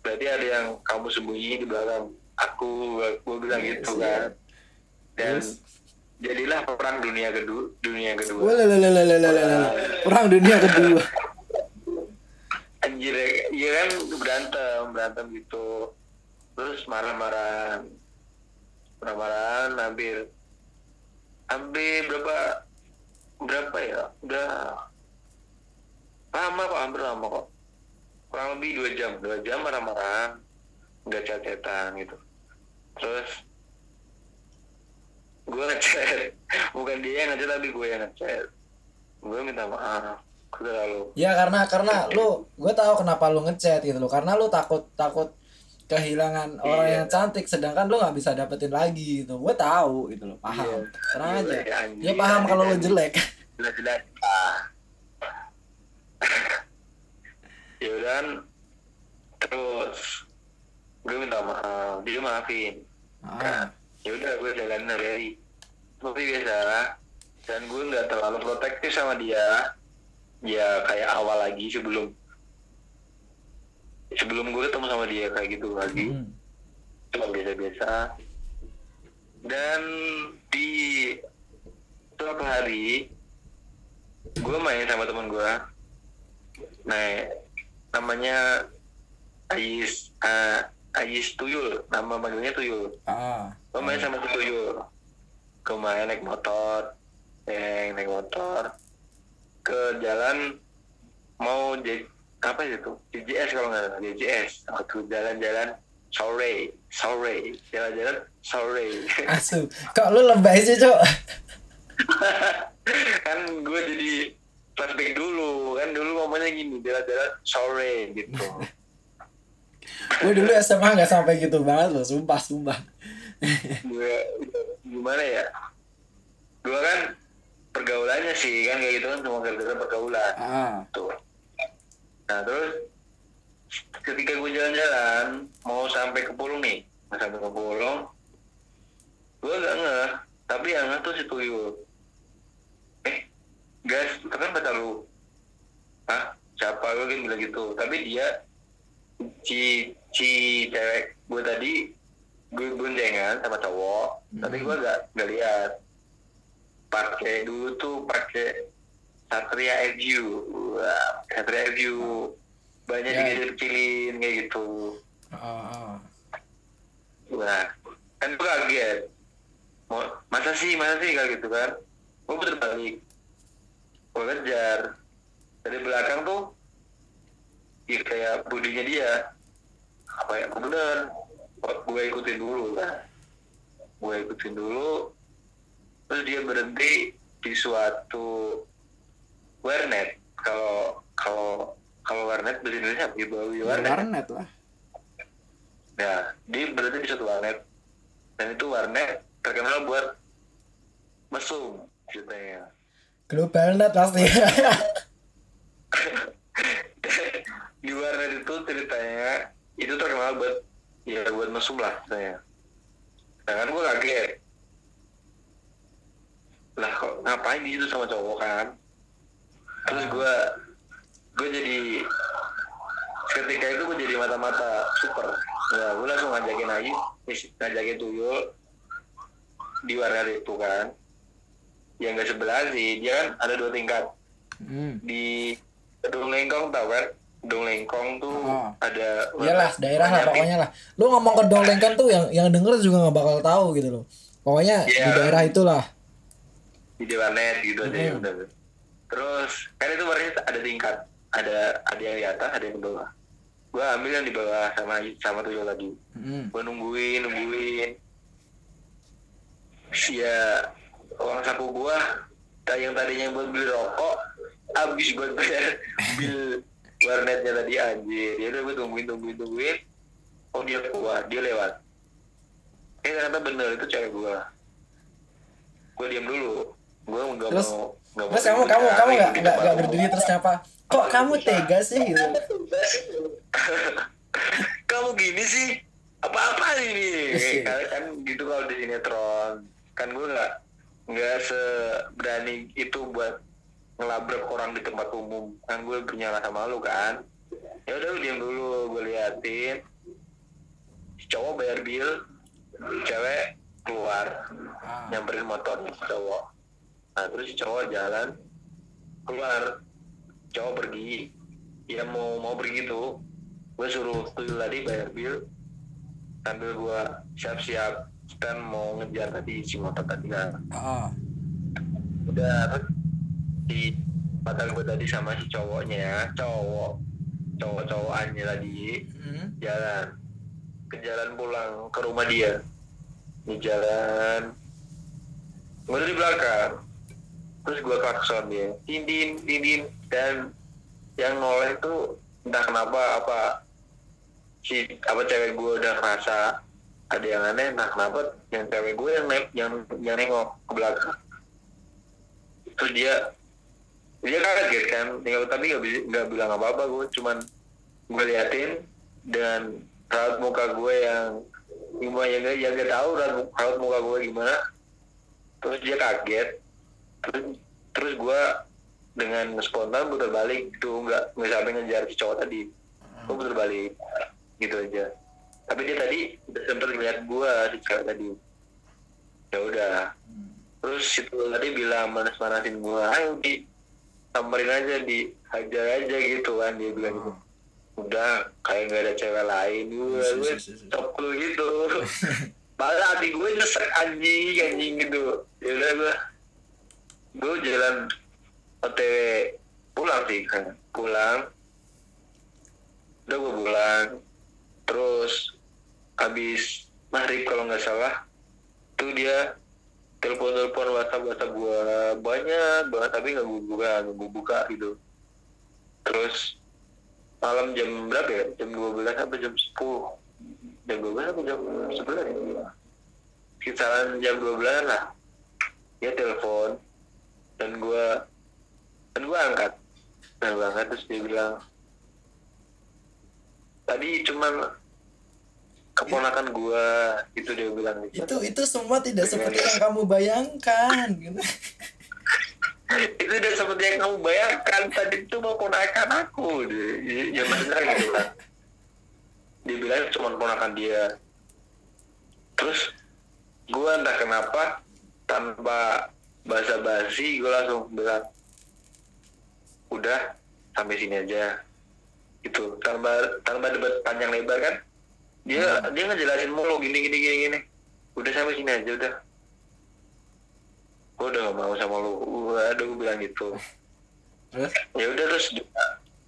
Berarti ada yang kamu sembunyi di belakang aku gue bilang gitu kan. Dan Terus? jadilah perang dunia kedua dunia kedua. Walalalalalalala. Perang dunia kedua. anjir ya kan berantem berantem gitu. Terus marah-marah marah-marahan hampir hampir berapa berapa ya? Udah lama kok hampir lama kok. Kurang lebih dua jam. Dua jam marah-marahan. Nggak chat-chatan gitu. Terus gue ngechat. Bukan dia yang ngechat tapi gue yang ngechat. Gue minta maaf. Terlalu Ya karena karena lu gue tahu kenapa lu ngechat gitu loh. Karena lu takut takut kehilangan orang Iya. yang cantik sedangkan lu nggak bisa dapetin lagi gitu. Gue tahu gitu loh, paham. Iya. Tenang aja. Iya. Dia paham kalau lu jelek. jelas-jelas ah ya udah kan, terus gue minta maaf dia maafin Ah, ya udah gue jalan hari tapi biasa dan gue nggak terlalu protektif sama dia ya kayak awal lagi sebelum sebelum gue ketemu sama dia kayak gitu lagi. Hmm. cuma biasa-biasa. Dan di suatu hari gue main sama teman gue nah namanya Ais uh, Ais Tuyul. Nama manggilnya Tuyul. Ah, gue main sama si Tuyul. Gue main naik motor eh, naik motor ke jalan mau J, apa itu? JJS kalau nggak salah JJS waktu jalan-jalan sore sore. Jalan-jalan sore. Asu. Kok lu lebay sih, Cok? kan gue jadi flashback dulu. Kan dulu ngomongnya gini jalan-jalan sore gitu. Gue dulu SMA nggak sampai gitu banget loh, sumpah sumpah. gue gimana ya? Gue kan pergaulannya sih kan kayak gitu kan cuma gara-gara pergaulan. Ah, tuh nah terus ketika gue jalan-jalan mau sampai ke Pulung nih mau sampai ke Pulung gue gak ngeh. Tapi yang ngeh tuh si Tuyul eh guys itu kan pacar lu hah? Siapa? Gue kan bilang gitu. Tapi dia si si cewek gue tadi gue boncengan sama cowok tapi gue gak gak lihat. Pakai dulu tuh pakai Satria FU Wah, Satria FU banyak Ya. digajet kecilin kayak gitu ah, ah. Wah, kan gue kaget. Masa sih, masa sih kayak gitu kan? Gue puter balik. Gue kejar. Dari belakang tuh, ya kayak budinya dia. Apa ya, bener. Gue ikutin dulu kan. Gue ikutin dulu. Terus dia berhenti di suatu warnet. kalau kalau kalau warnet bahasa Indonesia? Giveaway warnet warnet lah Nah, dia berarti di suatu warnet. Dan itu warnet terkenal buat mesum ceritanya. global net pasti di warnet itu ceritanya itu terkenal buat ya buat mesum lah ceritanya. Nah kan gue kaget. Lah kok ngapain di situ sama cowok kan? Terus gue gue jadi ketika itu gue jadi mata-mata super ya gue langsung ngajakin lagi ngajakin tuyul di warnet itu kan yang gak sebelah sih dia kan ada dua tingkat hmm. di gedung lengkong tau kan gedung lengkong tuh Oh. ada iyalah daerah lah pokoknya lah lu ngomong ke Donglengkan tuh yang yang denger juga nggak bakal tahu gitu loh pokoknya di Iya. daerah itulah di warnet gitu aja Hmm. udah terus kan itu warnet ada tingkat ada ada yang di atas ada yang di bawah. Gue ambil yang di bawah sama sama tuyul lagi. Hmm. gue nungguin nungguin. Ya uang saku gue yang tadinya buat beli rokok habis gue bayar bil warnetnya tadi anjir. Ya udah gue tungguin tungguin tungguin. Oh dia keluar dia lewat. Eh ternyata bener itu cewek gue gue diam dulu. Gue nggak mau terus kamu kamu kamu nggak gitu, nggak nggak mau. berdiri terus nyapa kok kamu tega sih gitu kamu gini sih. Apa-apa ini? Iya. kan, kan gitu kalau di sinetron. Kan gue nggak nggak seberani itu buat ngelabrak orang di tempat umum. Kan gue punya rasa malu kan. Ya udah diam dulu gue liatin. Cowok bayar bil cewek keluar ah. nyamperin motor cowok nah terus cowok jalan keluar. Cowok pergi. Ya mau mau pergi tuh gue suruh tuyul tadi bayar bil sambil gue siap-siap stand mau ngejar tadi si motor tadi. Kan Ah. udah di pacar gue tadi sama si cowoknya. Ya cowok cowok cowokannya tadi Hmm. jalan. Ke jalan pulang ke rumah dia. Di jalan. Gue di belakang terus gue klakson dia tindin tindin dan yang noleh itu entah kenapa apa si apa cewek gue udah ngerasa ada yang aneh entah kenapa yang cewek gue yang ne- yang yang nengok ke belakang. Terus dia dia kaget kan tinggal tapi nggak nggak bilang apa apa gue cuman gue liatin dan raut muka gue yang gimana yang gak, yang tahu raut muka gue gimana. Terus dia kaget terus terus gue dengan spontan putar balik gitu nggak nggak sampai ngejar si cowok tadi. Gue putar balik gitu aja. Tapi dia tadi udah sempet ngeliat gue si cewek tadi. Ya udah. Terus itu tadi bilang manas-manasin gue ayo di samperin aja di hajar aja gitu kan dia bilang gitu. Udah kayak nggak ada cewek lain. Gue gue yes, yes, yes. top lu gitu. Malah hati gue nyesek anjing anjing gitu. Ya udah gue gue jalan otw pulang sih kan. Pulang. Udah gue pulang. Terus habis maghrib kalau nggak salah tuh dia telepon telepon whatsapp whatsapp gue banyak banget tapi nggak gue buka nggak gue buka gitu. Terus malam jam berapa ya? Jam 12 sampai jam 10 jam 12 sampai jam 11 ya? Kisaran jam 12 lah. Dia telepon dan gua dan gua angkat. Dan gua angkat terus dia bilang tadi cuman keponakan gua itu dia bilang gitu. itu itu semua tidak seperti yang kamu bayangkan gitu. Itu udah seperti yang kamu bayangkan. Tadi itu mau ponakan aku. Dia ya benar gitu. Kan dia bilang cuma ponakan dia. Terus gue entah kenapa tanpa basa-basi gue langsung bilang udah sampai sini aja. Itu tanpa tanpa debat panjang lebar kan dia dia ngejelasin mulu gini gini gini gini. Udah sampai sini aja udah. Gue udah gak mau sama lu. Aduh gue bilang gitu. Terus? Ya udah terus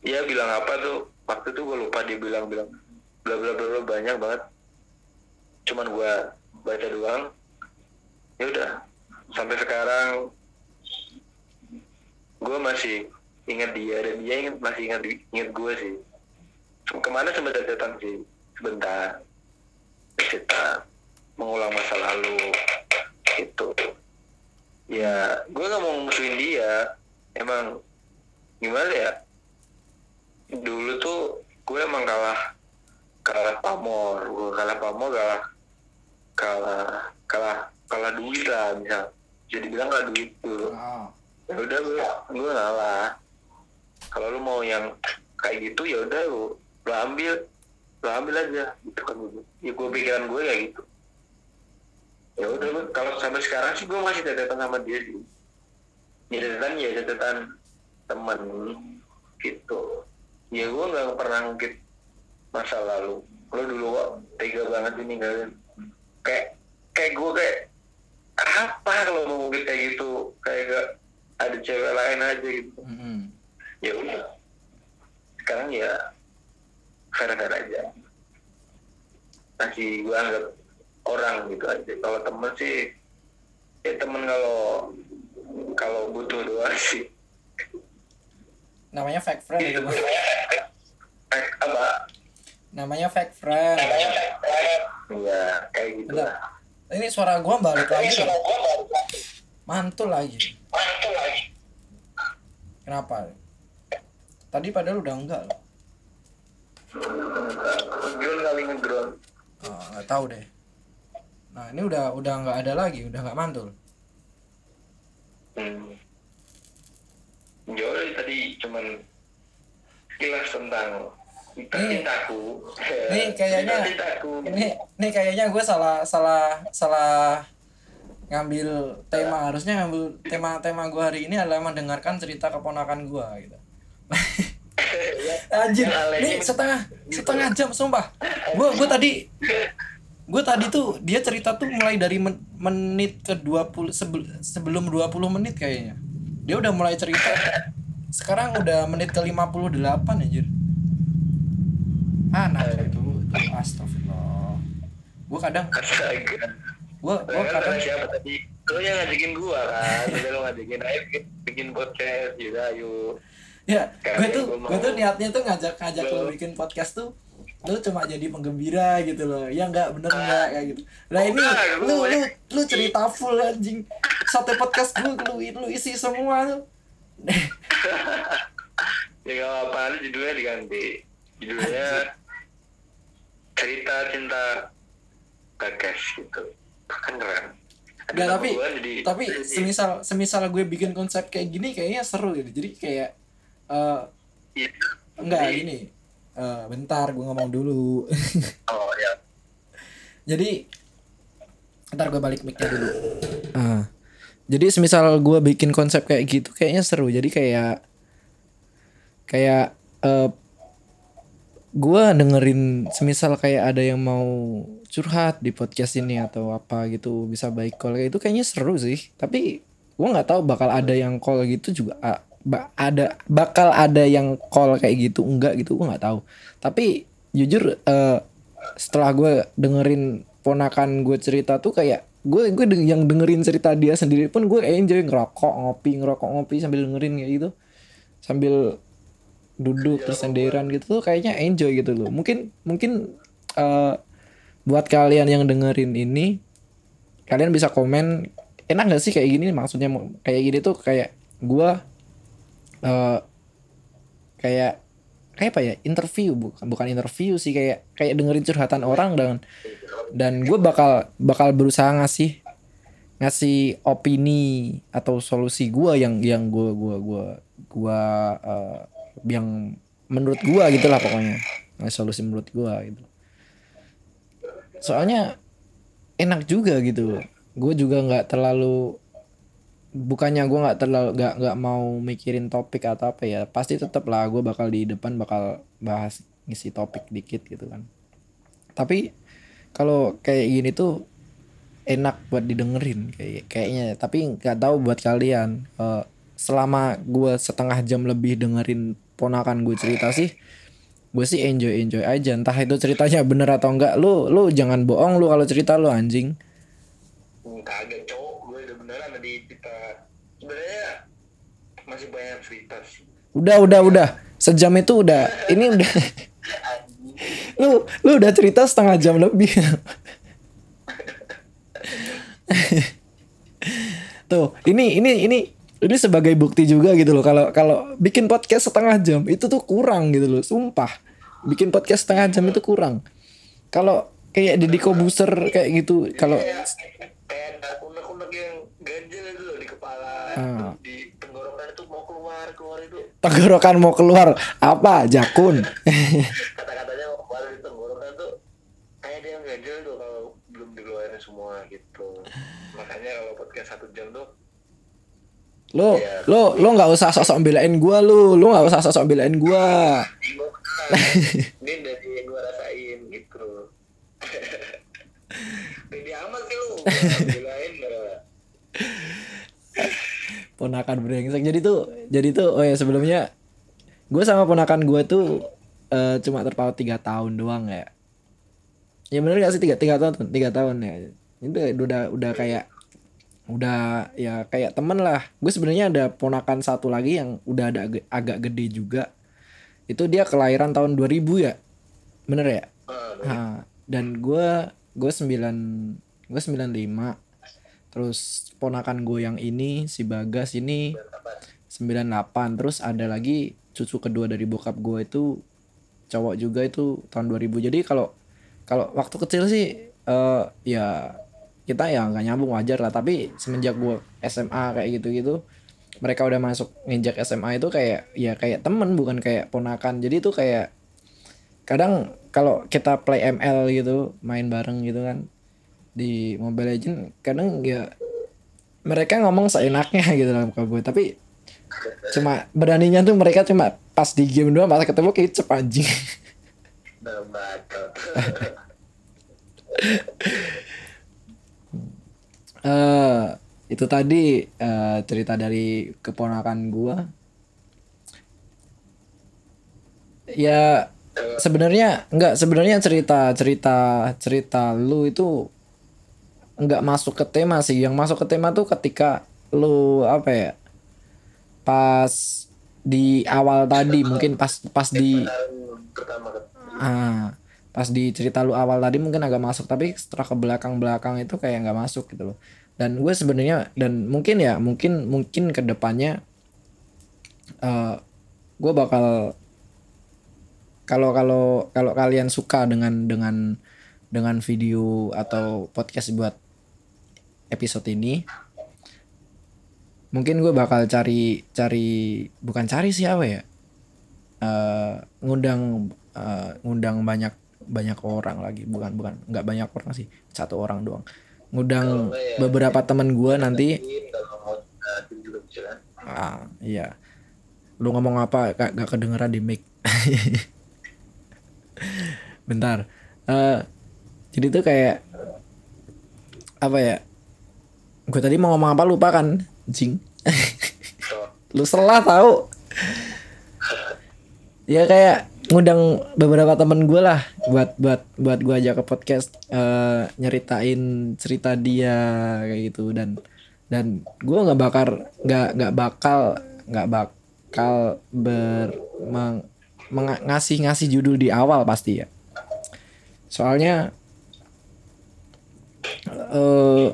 dia, bilang apa tuh? Waktu itu gue lupa dia bilang bilang bla bla bla banyak banget. Cuman gue baca doang. Ya udah sampai sekarang gue masih ingat dia dan dia ingat masih ingat ingat gue sih. Ke mana sempat catatan sih? Sebentar. Cerita mengulang masa lalu. Itu ya gue gak mau musuhin dia. Emang gimana ya? Dulu tuh gue emang kalah kalah pamor. Gue kalah pamor kalah kalah kalah kalah duit lah misal jadi bilang kalah duit dulu Ah. ya udah gue gue ngalah. Kalau lu mau yang kayak gitu ya udah lu lu ambil. Lu ambil aja gitu kan. Ya gue pikiran gue kayak gitu. Ya udah gua- kalau sampai sekarang sih gue masih catatan sama dia sih. Ya catatan ya catatan teman gitu. Ya gue nggak pernah ngungkit masa lalu. Lo dulu kok tega banget ini kalian. Kayak kayak gue kayak apa kalau mau ngungkit kayak gitu? Kayak gak ada cewek lain aja gitu. Mm-mm. ya udah. Sekarang ya fair fair aja. Masih gue anggap orang gitu aja. Kalau temen sih ya temen kalau kalau butuh doang sih. Namanya fake friend gitu apa? Namanya fake friend. Ya kayak gitu Bentar. lah ini suara gua balik lagi. loh. mantul lagi. Kenapa? Tadi padahal udah enggak loh. Drone kali ngedrone Ah, nggak tahu deh. Nah ini udah udah nggak ada lagi udah nggak mantul. Hmm. udah tadi cuman sekilas tentang cinta-cintaku Nih, kayaknya- ini ini kayaknya gue salah salah salah ngambil tema. Harusnya ngambil tema-tema gue hari ini adalah mendengarkan cerita keponakan gue gitu. Anjir ini setengah setengah jam sumpah. Gue gue tadi gue tadi tuh dia cerita tuh mulai dari men- menit ke 20 sebel- sebelum 20 menit kayaknya. Dia udah mulai cerita. Sekarang udah menit ke 58 anjir anak itu itu astagfirullah. Gue kadang gue gue kadang siapa tadi? Lu yang ngajakin gua kan, lu ngajakin ayo bikin, podcast juga ayo. ya gue tuh gue tuh niatnya tuh ngajak ngajak lo bikin podcast tuh lu cuma jadi penggembira gitu loh. Ya nggak bener nggak kayak gitu. Nah ini lu lu- lu lu cerita full anjing. Satu podcast gue lu lu isi semua tuh. Ya gak apa-apa, judulnya diganti. Judulnya cerita cinta podcast gitu. Kan keren. Nama tapi gua jadi tapi jadi- semisal semisal gue bikin konsep kayak gini kayaknya seru gitu jadi kayak eh Iya. enggak Jadi- gini Eh bentar gue ngomong dulu Oh ya. jadi ntar gue balik mic-nya dulu ah jadi semisal gue bikin konsep kayak gitu kayaknya seru jadi kayak kayak eh gue dengerin semisal kayak ada yang mau curhat di podcast ini atau apa gitu bisa baik call. Itu kayaknya seru sih. Tapi gue nggak tahu bakal ada yang call gitu juga ada bakal ada yang call kayak gitu enggak gitu gue nggak tahu. Tapi jujur eh, setelah gue dengerin ponakan gue cerita tuh kayak gue gue deng- yang dengerin cerita dia sendiri pun gue enjoy ngerokok ngopi ngerokok ngopi sambil dengerin kayak gitu. Sambil duduk terus senderan gitu tuh kayaknya enjoy gitu loh. Mungkin mungkin eh, buat kalian yang dengerin ini kalian bisa komen enak gak sih kayak gini? Maksudnya kayak gini tuh kayak gue eh kayak kayak apa ya? Interview bukan bukan interview sih kayak kayak dengerin curhatan orang dan dan gue bakal bakal berusaha ngasih ngasih opini atau solusi gue yang yang gue gua gua gua eh, yang menurut gue gitulah pokoknya. Ngasih solusi menurut gue gitu. Soalnya enak juga gitu. Gue juga nggak terlalu bukannya gue nggak terlalu nggak nggak mau mikirin topik atau apa ya. Pasti tetap lah gue bakal di depan bakal bahas ngisi topik dikit gitu kan. Tapi kalau kayak gini tuh enak buat didengerin kayak kayaknya. Tapi nggak tahu buat kalian Eh, selama gue setengah jam lebih dengerin ponakan gue cerita sih gue sih enjoy enjoy aja entah itu ceritanya bener atau enggak lu lu jangan bohong lu kalau cerita lu anjing Kagak cowok gue udah beneran ada di cerita. Sebenarnya masih banyak cerita sih. Udah, udah, udah. Sejam itu udah. Ini udah. lu, lu udah cerita setengah jam lebih. Tuh, ini, ini, ini, ini sebagai bukti juga gitu loh. Kalau kalau bikin podcast setengah jam itu tuh kurang gitu loh. Sumpah, bikin podcast setengah jam itu kurang. Kalau kayak Deddy Kobuser kayak gitu, kalau di kepala Ah. di tenggorokan itu mau keluar keluar itu tenggorokan mau keluar apa jakun kata-katanya mau keluar di tenggorokan tuh kayak dia yang ganjel tuh kalau belum dikeluarin semua gitu makanya kalau podcast satu jam tuh lo Iya. lo lo nggak usah sok-sok belain gua lu lu nggak usah sok-sok belain gua. Ini ini dari yang gue rasain gitu. Pede amat sih lu bilain lah ponakan brengsek. Jadi tuh jadi tuh oh ya sebelumnya gue sama ponakan gue tuh eh, cuma terpaut tiga tahun doang ya. Ya bener gak sih? Tiga tiga tahun tiga tahun ya. Itu udah udah kayak udah ya kayak temen lah. Gue sebenarnya ada ponakan satu lagi yang udah ada ag- agak gede juga. Itu dia kelahiran tahun 2000 ya? Bener ya? Ah, Nah, dan gue gue sembilan gue sembilan lima. Terus ponakan gue yang ini si bagas ini 98 terus ada lagi cucu kedua dari bokap gue itu cowok juga itu tahun 2000 jadi kalau kalau waktu kecil sih eh ya kita ya nggak nyambung wajar lah. Tapi semenjak gue SMA kayak gitu gitu mereka udah masuk nginjak SMA itu kayak ya kayak temen bukan kayak ponakan. Jadi itu kayak kadang kalau kita play ML gitu main bareng gitu kan di Mobile Legend kadang ya mereka ngomong seenaknya gitu lah ke gue. Tapi cuma beraninya tuh mereka cuma pas di game doang pas ketemu kicep anjing Eh itu tadi eh, cerita dari keponakan gua. Ya sebenarnya enggak sebenarnya cerita cerita cerita lu itu enggak masuk ke tema sih. Yang masuk ke tema tuh ketika lu apa ya pas di awal tadi mungkin pas pas di Ah, pas di cerita lu awal tadi mungkin agak masuk tapi setelah ke belakang belakang itu kayak nggak masuk gitu loh. Dan gue sebenarnya dan mungkin ya mungkin mungkin ke depannya eh gue bakal kalau kalau kalau kalian suka dengan dengan dengan video atau podcast buat episode ini mungkin gue bakal cari cari bukan cari siapa ya eh ngundang eh, ngundang banyak banyak orang lagi. Bukan bukan nggak banyak orang sih satu orang doang. Ngundang beberapa temen gue nanti. kan? Ah iya. Lu ngomong apa gak, gak kedengeran di mic. Bentar. Eh jadi tuh kayak apa ya? Gue tadi mau ngomong apa lupa kan? Jing. Lu salah tahu ya kayak ngundang beberapa temen gue lah buat buat buat gue ajak ke podcast eh, nyeritain cerita dia kayak gitu. Dan dan gue nggak bakar nggak nggak bakal nggak bakal ber meng- menga- ngasih ngasih judul di awal pasti ya. Soalnya eh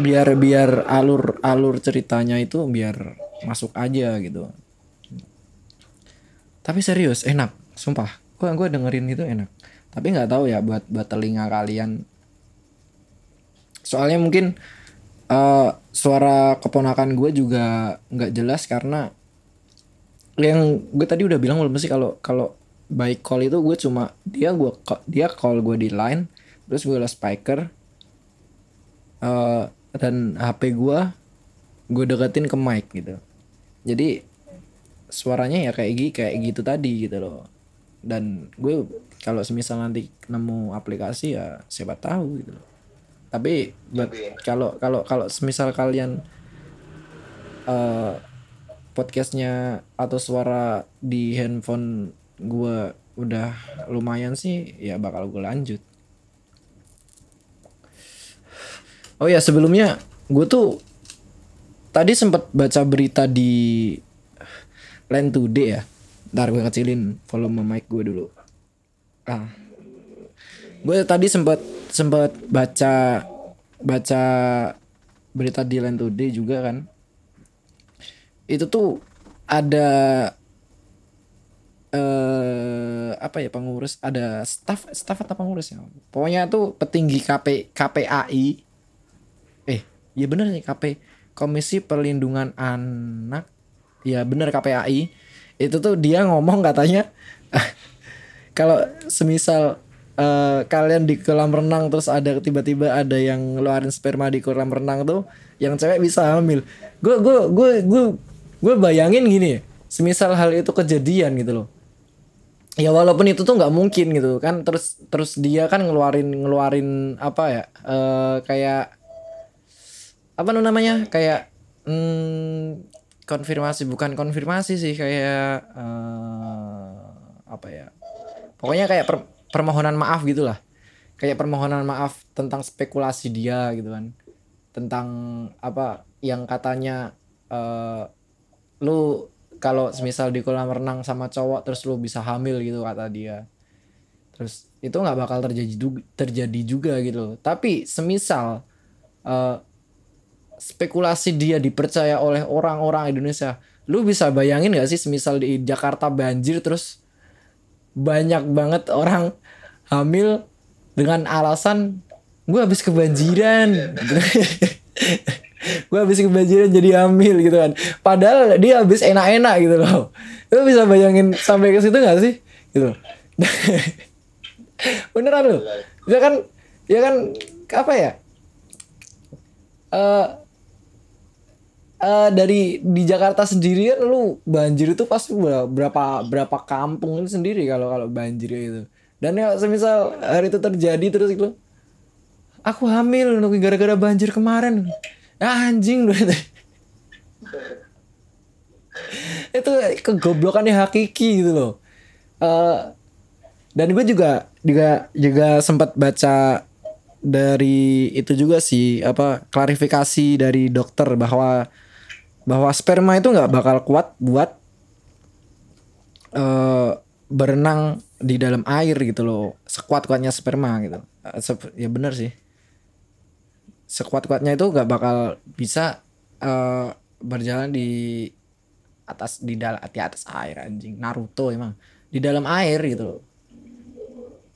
biar biar alur alur ceritanya itu biar masuk aja gitu tapi serius enak. Sumpah. Gua gua dengerin itu enak. Tapi nggak tahu ya buat buat telinga kalian. Soalnya mungkin eh suara keponakan gue juga nggak jelas karena yang gue tadi udah bilang belum sih kalau kalau by call itu gue cuma dia gua dia call gue di line terus gue speaker eh dan HP gue gue deketin ke mic gitu. Jadi suaranya ya kayak gitu kayak gitu tadi gitu loh. Dan gue kalau semisal nanti nemu aplikasi ya siapa tahu gitu loh. Tapi buat kalau kalau kalau semisal kalian eh podcastnya atau suara di handphone gue udah lumayan sih ya bakal gue lanjut. Oh ya sebelumnya gue tuh tadi sempat baca berita di Land Today ya. Ntar gue kecilin volume mic gue dulu. Ah. Gue tadi sempat sempat baca baca berita di Land Today juga kan. Itu tuh ada eh apa ya pengurus ada staff staff atau pengurus ya pokoknya tuh petinggi KP KPAI eh ya bener nih KP Komisi Perlindungan Anak ya bener KPAI itu tuh dia ngomong katanya kalau semisal eh, kalian di kolam renang terus ada tiba-tiba ada yang ngeluarin sperma di kolam renang tuh yang cewek bisa hamil. Gue gue gue gue gue bayangin gini semisal hal itu kejadian gitu loh. Ya walaupun itu tuh nggak mungkin gitu kan terus terus dia kan ngeluarin ngeluarin apa ya eh kayak apa namanya kayak hmm, konfirmasi bukan konfirmasi sih kayak eh, apa ya pokoknya kayak per- permohonan maaf gitulah kayak permohonan maaf tentang spekulasi dia gitu kan. Tentang apa yang katanya eh lu kalau semisal di kolam renang sama cowok terus lu bisa hamil gitu kata dia. Terus itu nggak bakal terjadi terjadi juga gitu tapi semisal eh, spekulasi dia dipercaya oleh orang-orang Indonesia. Lu bisa bayangin gak sih semisal di Jakarta banjir terus banyak banget orang hamil dengan alasan gue habis kebanjiran. Gue habis kebanjiran jadi hamil gitu kan. Padahal dia habis enak-enak gitu loh. Lu bisa bayangin sampai ke situ gak sih? Gitu. Beneran lu? Ya kan ya kan apa ya? Eh eh, dari di Jakarta sendiri kan lu banjir itu pasti ber- berapa berapa kampung sendiri kalau kalau banjir itu dan ya semisal hari itu terjadi terus gitu. Aku hamil nih, gara-gara banjir kemarin. Anjing lu itu itu kegoblokannya hakiki gitu loh. Eh, dan gue juga juga juga sempat baca dari itu juga sih apa klarifikasi dari dokter bahwa bahwa sperma itu nggak bakal kuat buat eh berenang di dalam air gitu loh. Sekuat kuatnya sperma gitu. Sep- ya bener sih. Sekuat kuatnya itu nggak bakal bisa eh berjalan di atas di dalam di atas air anjing. Naruto emang. Di dalam air gitu loh.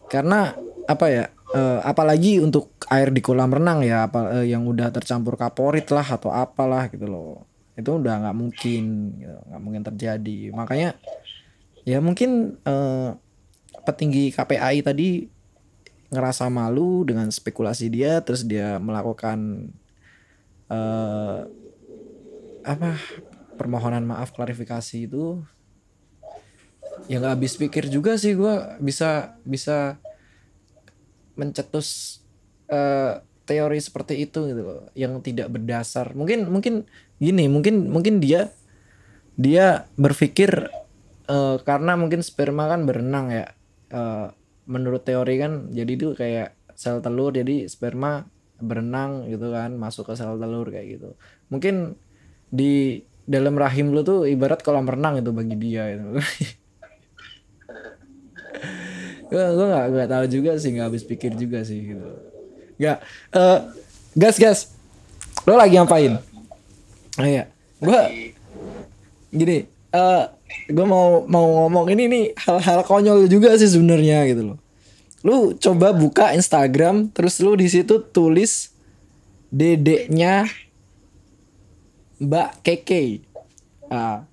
Karena apa ya eh, apalagi untuk air di kolam renang ya apa eh, yang udah tercampur kaporit lah atau apalah gitu loh itu udah nggak mungkin gitu, nggak mungkin terjadi. Makanya ya mungkin eh, petinggi KPAI tadi ngerasa malu dengan spekulasi dia terus dia melakukan eh apa permohonan maaf klarifikasi itu. Ya nggak habis pikir juga sih gua bisa bisa mencetus eh, teori seperti itu gitu yang tidak berdasar. Mungkin mungkin gini mungkin mungkin dia dia berpikir eh, karena mungkin sperma kan berenang ya Eh, menurut teori kan jadi itu kayak sel telur jadi sperma berenang gitu kan masuk ke sel telur kayak gitu. Mungkin di dalam rahim lu tuh ibarat kolam renang itu bagi dia itu gue gue nggak nggak tahu juga sih nggak habis pikir juga sih gitu. Nggak eh gas gas. Lo lagi ngapain oh iya. Gue gini eh gue mau mau ngomong ini nih hal-hal konyol juga sih sebenarnya gitu loh. Lu coba buka Instagram terus lu di situ tulis dedeknya Mbak Keke. Ah.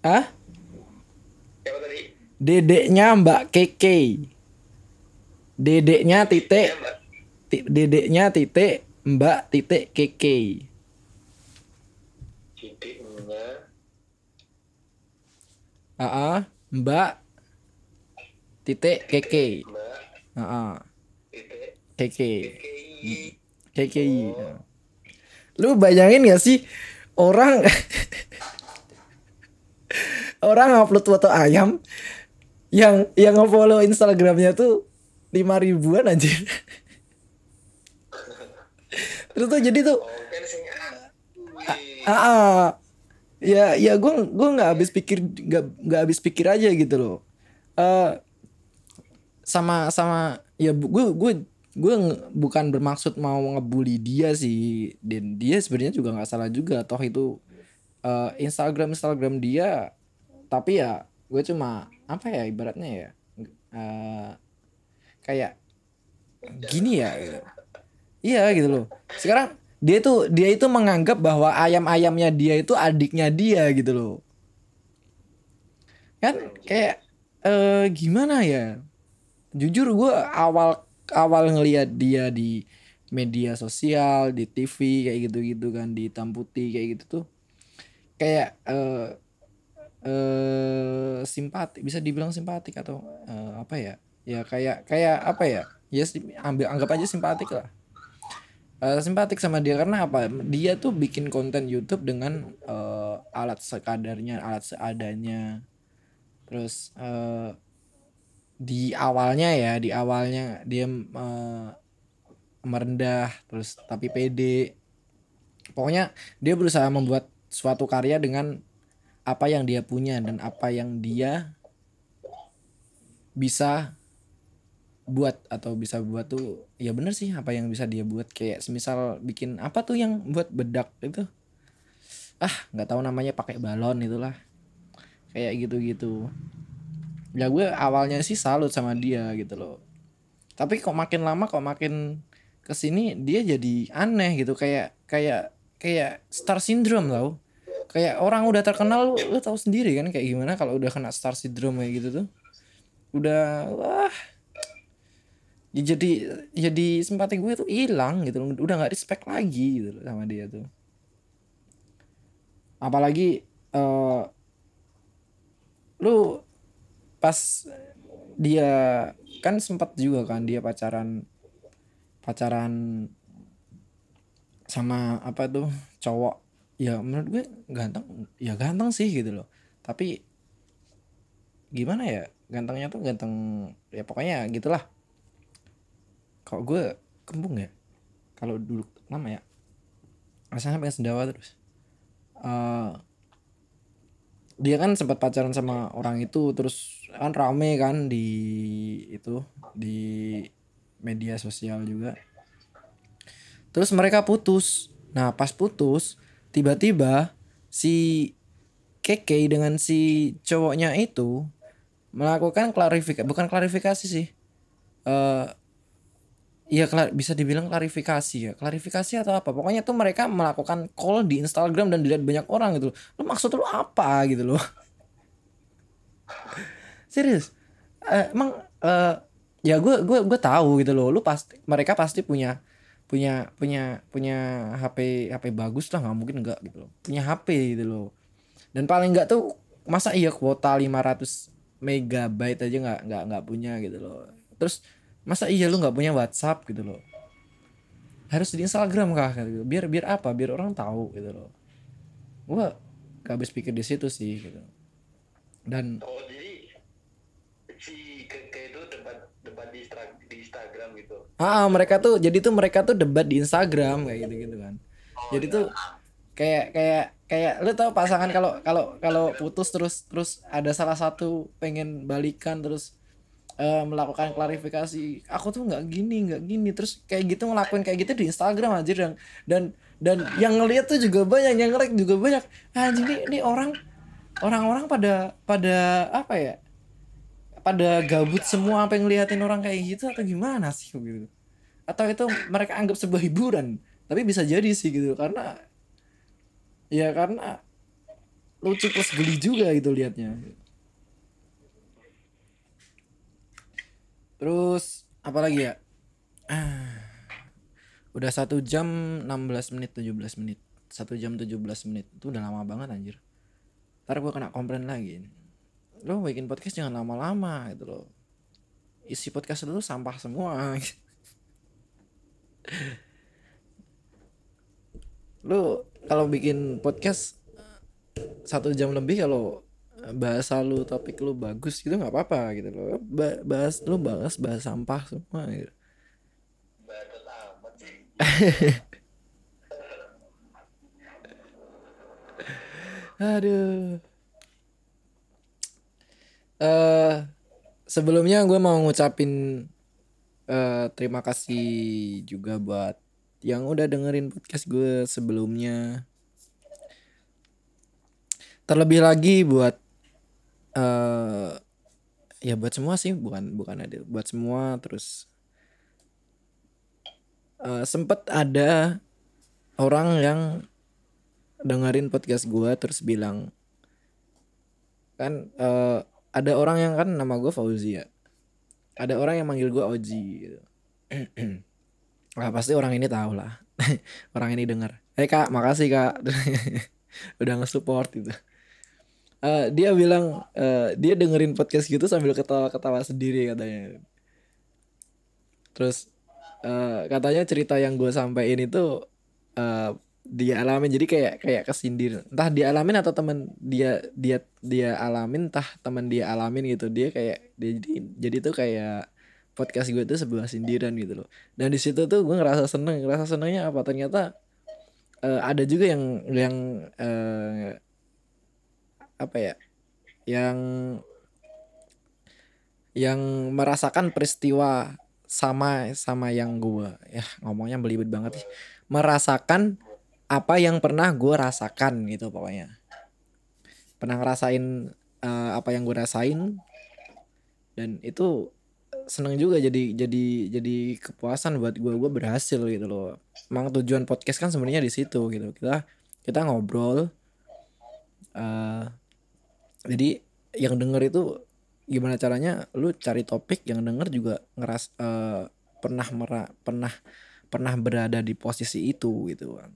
Ah tadi? dedeknya Mbak Keke. Dedeknya titik Ya, dedeknya titik Mbak titik Keke ah, Mbak titik Keke Mbak ah, titik Keke KKI. KKI. Lu bayangin gak sih orang orang upload foto ayam yang yang nge-follow Instagramnya tuh lima ribuan anjir. Terus tuh jadi tuh Oh, ah. Ya ya gue gue nggak habis pikir nggak nggak habis pikir aja gitu loh. Eh sama sama ya gue gue gue bukan bermaksud mau ngebully dia sih. Dan dia sebenarnya juga nggak salah juga. Toh itu eh, Instagram Instagram dia. Tapi ya gue cuma apa ya ibaratnya ya? Eh, kayak gini ya. Iya gitu loh. Sekarang dia itu dia itu menganggap bahwa ayam-ayamnya dia itu adiknya dia gitu loh. Kan kayak eh gimana ya? Jujur gue awal awal ngelihat dia di media sosial di TV kayak gitu-gitu kan di hitam putih kayak gitu tuh kayak eh eh simpatik bisa dibilang simpatik atau eh, apa ya? Ya kayak kayak apa ya? Ya sim- ambil anggap aja simpatik lah Eh, simpatik sama dia karena apa? Dia tuh bikin konten YouTube dengan eh, alat sekadarnya alat seadanya. Terus eh, di awalnya ya di awalnya dia eh, merendah terus tapi pede. Pokoknya dia berusaha membuat suatu karya dengan apa yang dia punya dan apa yang dia bisa buat atau bisa buat tuh ya bener sih apa yang bisa dia buat. Kayak semisal bikin apa tuh yang buat bedak itu? Ah nggak tahu namanya pakai balon itulah. Kayak gitu-gitu. Ya gue awalnya sih salut sama dia gitu loh. Tapi kok makin lama kok makin ke sini dia jadi aneh gitu. Kayak kayak kayak star syndrome tau. Kayak orang udah terkenal lu, lu tahu sendiri kan kayak gimana kalau udah kena star syndrome kayak gitu tuh. Udah wah ya jadi jadi simpati gue tuh hilang gitu loh. udah nggak respect lagi gitu loh sama dia tuh. Apalagi eh lu pas dia kan sempat juga kan dia pacaran pacaran sama apa tuh cowok. Ya menurut gue ganteng ya ganteng sih gitu loh. Tapi gimana ya gantengnya tuh ganteng ya pokoknya gitulah kalau gue kembung ya kalau dulu lama ya rasanya pengen sendawa terus. Eh dia kan sempat pacaran sama orang itu terus kan rame kan di itu di media sosial juga. Terus mereka putus. Nah pas putus tiba-tiba si Keke dengan si cowoknya itu melakukan klarifikasi bukan klarifikasi sih eh Iya bisa dibilang klarifikasi ya. Klarifikasi atau apa? Pokoknya tuh mereka melakukan call di Instagram dan dilihat banyak orang gitu lu maksud lu apa gitu loh? Serius? Eh, emang eh, ya gue gue gue tahu gitu loh. Lu pasti mereka pasti punya punya punya punya HP HP bagus lah. Nggak mungkin enggak gitu loh. Punya HP gitu loh. Dan paling enggak tuh masa iya kuota 500 megabyte aja nggak nggak nggak punya gitu loh. Terus masa iya lu nggak punya WhatsApp gitu loh? Harus di Instagram kah? Gitu. biar biar apa? Biar orang tahu gitu loh. Gua gak habis pikir di situ sih gitu. Dan oh jadi si keke itu debat debat di, Instagram gitu? Ah mereka tuh jadi tuh mereka tuh debat di Instagram kayak gitu gitu kan jadi tuh kayak kayak kayak lu tau pasangan kalau kalau kalau putus terus terus ada salah satu pengen balikan terus eh, melakukan klarifikasi. Aku tuh nggak gini nggak gini. Terus kayak gitu ngelakuin kayak gitu di Instagram aja dan dan dan yang ngeliat tuh juga banyak yang nge juga banyak. Anjing ini, ini orang orang-orang pada pada apa ya pada gabut semua apa ngeliatin orang kayak gitu atau gimana sih gitu. Atau itu mereka anggap sebuah hiburan. Tapi bisa jadi sih gitu. Karena ya karena lucu plus geli juga gitu liatnya terus apa lagi ya? Ah, udah satu jam 16 menit 17 menit. Satu jam 17 menit. Itu udah lama banget anjir. Ntar gue kena komplain lagi. Lo bikin podcast jangan lama-lama gitu loh. Isi podcast lu sampah semua. Lu kalau bikin podcast satu jam lebih kalau bahasa lu topik lu bagus gitu nggak apa-apa gitu loh Ba- bahas lu bahas bahas sampah semua gitu. Aduh. Eh sebelumnya gue mau ngucapin eh terima kasih juga buat yang udah dengerin podcast gue sebelumnya. Terlebih lagi buat eh ya buat semua sih bukan bukan adil buat semua terus eh sempet ada orang yang dengerin podcast gue terus bilang kan eh ada orang yang kan nama gue Fauzi ya. Ada orang yang manggil gue Oji gitu. Wah pasti orang ini tahu lah. Orang ini dengar eh kak makasih kak. Udah nge-support gitu Eh, dia bilang eh, dia dengerin podcast gitu sambil ketawa-ketawa sendiri katanya. Terus eh, katanya cerita yang gue sampaikan itu eh, dia alamin jadi kayak kayak kesindir. Entah dia alamin atau teman dia dia dia alamin entah teman dia alamin gitu. Dia kayak dia jadi jadi tuh kayak podcast gue tuh sebuah sindiran gitu loh. Dan di situ tuh gue ngerasa seneng. Ngerasa senengnya apa? Ternyata eh, ada juga yang yang eh, apa ya yang yang merasakan peristiwa sama sama yang gue ya ngomongnya belibet banget sih. Merasakan apa yang pernah gue rasakan gitu pokoknya. Pernah ngerasain eh, apa yang gue rasain. Dan itu seneng juga jadi jadi jadi kepuasan buat gue gue berhasil gitu loh. Emang tujuan podcast kan sebenarnya di situ gitu. Kita kita ngobrol eh jadi yang denger itu gimana caranya? Lu cari topik yang denger juga ngeras eh, pernah mera, pernah pernah berada di posisi itu gitu kan.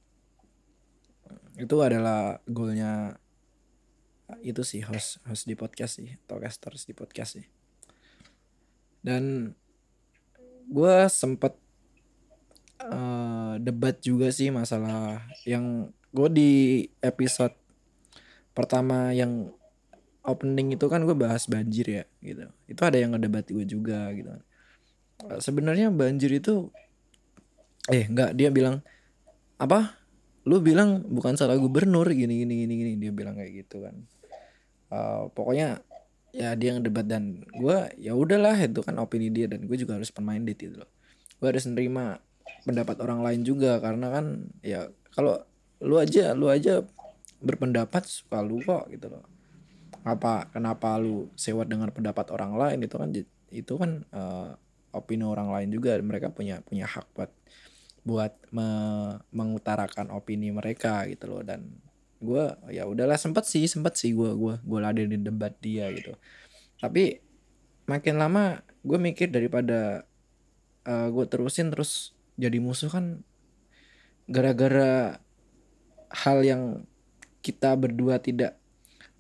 Itu adalah goalnya itu sih host host di podcast sih atau di podcast sih. Dan gue sempet eh, debat juga sih masalah yang gue di episode pertama yang opening itu kan gue bahas banjir ya gitu. Itu ada yang ngedebat gue juga gitu. Eh, sebenarnya banjir itu eh enggak dia bilang apa? Lu bilang bukan salah gubernur gini gini gini gini. Dia bilang kayak gitu kan. Eh, pokoknya ya dia yang debat dan gue ya udahlah itu kan opini dia dan gue juga harus pemain minded gitu loh. Gue harus nerima pendapat orang lain juga karena kan ya kalau lu aja lu aja berpendapat suka lu kok gitu loh apa kenapa lu sewot dengan pendapat orang lain? Itu kan itu kan eh, opini orang lain juga. Mereka punya punya hak buat buat me- mengutarakan opini mereka gitu loh. Dan gue ya udahlah sempet sih sempet sih gue gua gue ladenin debat dia gitu. Tapi makin lama gue mikir daripada gue terusin terus jadi musuh kan gara-gara hal yang kita berdua tidak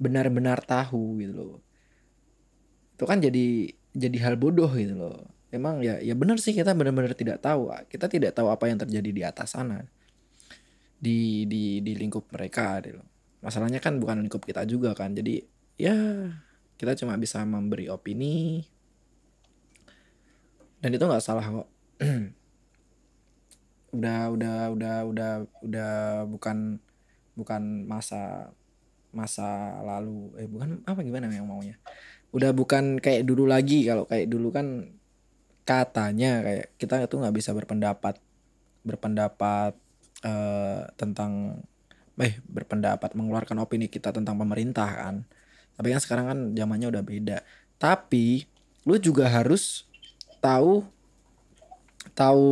benar-benar tahu gitu loh. Itu kan jadi jadi hal bodoh gitu loh. Emang ya ya benar sih kita benar-benar tidak tahu. Kita tidak tahu apa yang terjadi di atas sana. Di di di lingkup mereka gitu loh. masalahnya kan bukan lingkup kita juga kan. Jadi ya kita cuma bisa memberi opini. Dan itu nggak salah kok. Udah udah udah udah udah bukan bukan masa masa lalu. Eh bukan apa gimana yang maunya? Udah bukan kayak dulu lagi kalau kayak dulu kan katanya kayak kita itu nggak bisa berpendapat berpendapat eh, tentang eh berpendapat mengeluarkan opini kita tentang pemerintah kan. Tapi kan sekarang kan zamannya udah beda. Tapi lu juga harus tahu tahu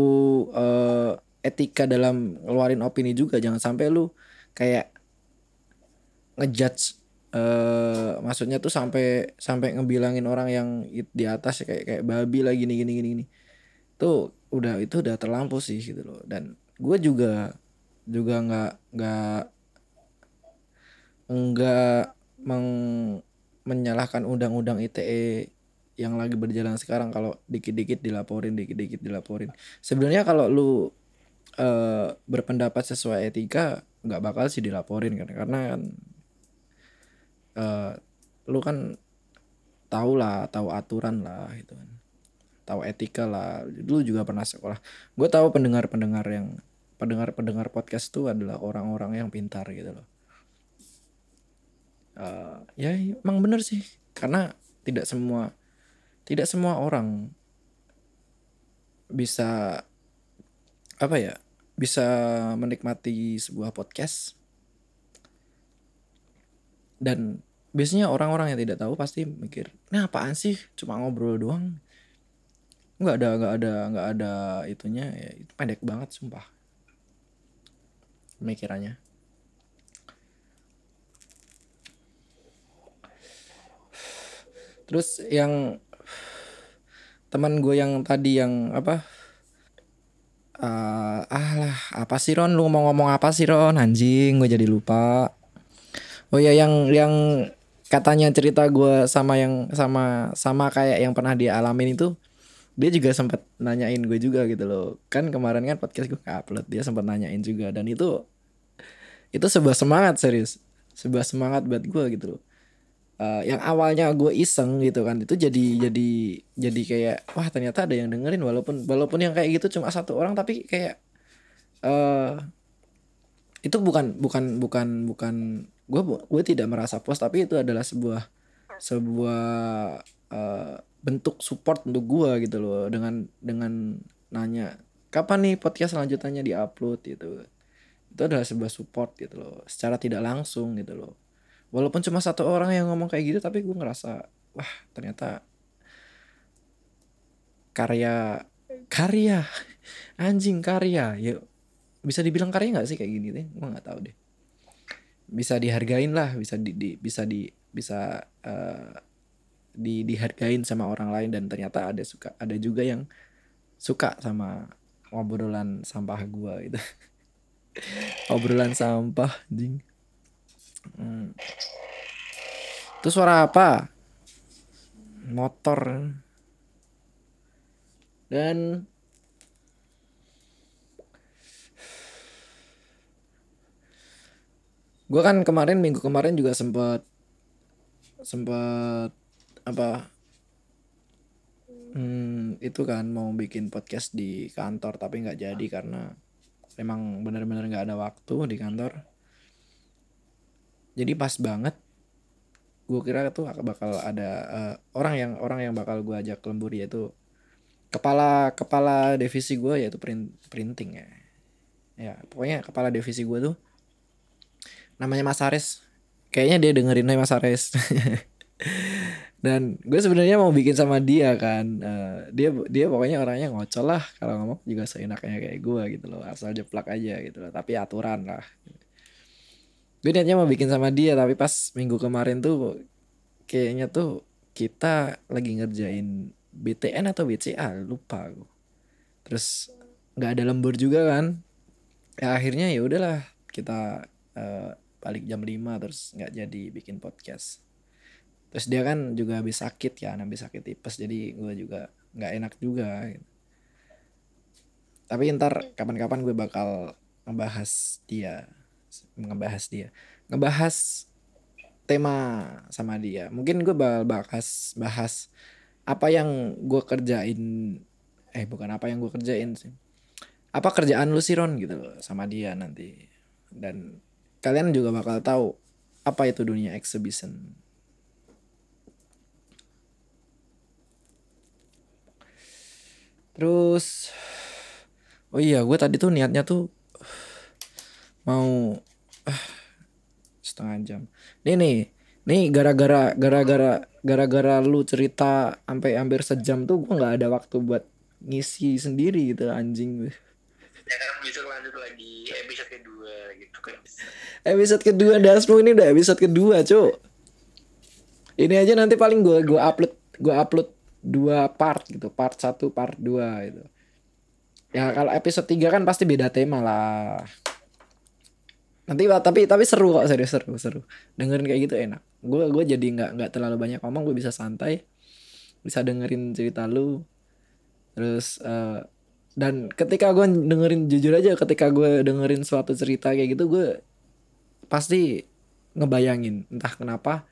eh, etika dalam ngeluarin opini juga. Jangan sampai lu kayak ngejudge eh maksudnya tuh sampai sampai ngebilangin orang yang di atas ya, kayak kayak babi lah gini gini gini gini. Tuh udah itu udah terlampau sih gitu loh. Dan gue juga juga nggak nggak nggak meng- menyalahkan undang-undang ITE yang lagi berjalan sekarang kalau dikit-dikit dilaporin dikit-dikit dilaporin. Sebenarnya kalau lu eh, berpendapat sesuai etika nggak bakal sih dilaporin kan karena kan eh, lu kan tahu lah tahu aturan lah gitu kan. Tahu etika lah. Lu juga pernah sekolah. Gue tahu pendengar pendengar yang pendengar pendengar podcast itu adalah orang-orang yang pintar gitu loh. Eh, ya emang bener sih. Karena tidak semua tidak semua orang bisa apa ya bisa menikmati sebuah podcast. Dan biasanya orang-orang yang tidak tahu pasti mikir ini apaan sih? Cuma ngobrol doang. Nggak ada nggak ada nggak ada itunya ya itu pendek banget sumpah. Pemikirannya. Terus yang teman gue yang tadi yang apa eh ah lah apa sih Ron? Lu mau ngomong apa sih Ron? Anjing gue jadi lupa. Oh ya yang yang katanya cerita gue sama yang sama sama kayak yang pernah dia alamin itu dia juga sempat nanyain gue juga gitu loh. Kan kemarin kan podcast gue upload dia sempat nanyain juga. Dan itu itu sebuah semangat serius. Sebuah semangat buat gue gitu loh. Eh, yang awalnya gue iseng gitu kan itu jadi jadi jadi kayak wah ternyata ada yang dengerin walaupun walaupun yang kayak gitu cuma satu orang tapi kayak eh itu bukan bukan bukan bukan gue gue tidak merasa puas tapi itu adalah sebuah sebuah eh, bentuk support untuk gue gitu loh. Dengan dengan nanya kapan nih podcast selanjutnya diupload? gitu. Itu adalah sebuah support gitu loh. Secara tidak langsung gitu loh. Walaupun cuma satu orang yang ngomong kayak gitu tapi gue ngerasa wah ternyata karya karya anjing karya. Ya bisa dibilang karya nggak sih kayak gini? Deh gue nggak tahu deh bisa dihargain lah bisa di, di- bisa di bisa eh, di dihargain sama orang lain dan ternyata ada suka ada juga yang suka sama obrolan sampah gua gitu obrolan sampah ding Hmm. Itu suara apa? Motor. Dan gue kan kemarin minggu kemarin juga sempet sempet apa hmm, itu kan mau bikin podcast di kantor tapi nggak jadi karena memang benar-benar nggak ada waktu di kantor. Jadi pas banget gue kira tuh bakal ada eh, orang yang orang yang bakal gue ajak lembur yaitu kepala kepala divisi gue yaitu print, printing ya. Ya pokoknya kepala divisi gue tuh namanya Mas Ares kayaknya dia dengerin Mas Ares dan gue sebenarnya mau bikin sama dia kan. Eh, dia dia pokoknya orangnya ngocol lah. Kalau ngomong juga seenaknya kayak gue gitu loh. Asal jeplak aja gitu loh. Tapi aturan lah. Gue niatnya mau bikin sama dia. Tapi pas minggu kemarin tuh kayaknya tuh kita lagi ngerjain BTN atau BCA lupa gue terus nggak ada lembur juga kan. Ya akhirnya ya udahlah kita eh, balik jam 5 terus nggak jadi bikin podcast. Terus dia kan juga habis sakit ya habis sakit tipes jadi gue juga nggak enak juga. Gitu. tapi ntar kapan-kapan gue bakal ngebahas dia ngebahas dia ngebahas tema sama dia. Mungkin gue bakal bahas bahas apa yang gue kerjain eh bukan apa yang gue kerjain sih. Apa kerjaan lu sih Ron? Gitu loh sama dia nanti. Dan kalian juga bakal tahu apa itu dunia exhibition. Terus oh iya gue tadi tuh niatnya tuh mau ah, setengah jam. Nih nih nih gara-gara gara-gara gara-gara lu cerita sampai hampir sejam tuh gue nggak ada waktu buat ngisi sendiri gitu anjing. Ya kan besok lanjut lagi episode kedua gitu kan episode kedua Dasmo ini udah episode kedua cuk. Ini aja nanti paling gue gua upload gue upload dua part gitu part satu part dua gitu. Ya kalau episode 3 kan pasti beda tema lah. Nanti tapi tapi seru kok serius seru seru. Dengerin kayak gitu enak. Gue gue jadi nggak nggak terlalu banyak ngomong gue bisa santai. Bisa dengerin cerita lu. Terus eh, dan ketika gue dengerin jujur aja ketika gue dengerin suatu cerita kayak gitu gue pasti ngebayangin entah kenapa.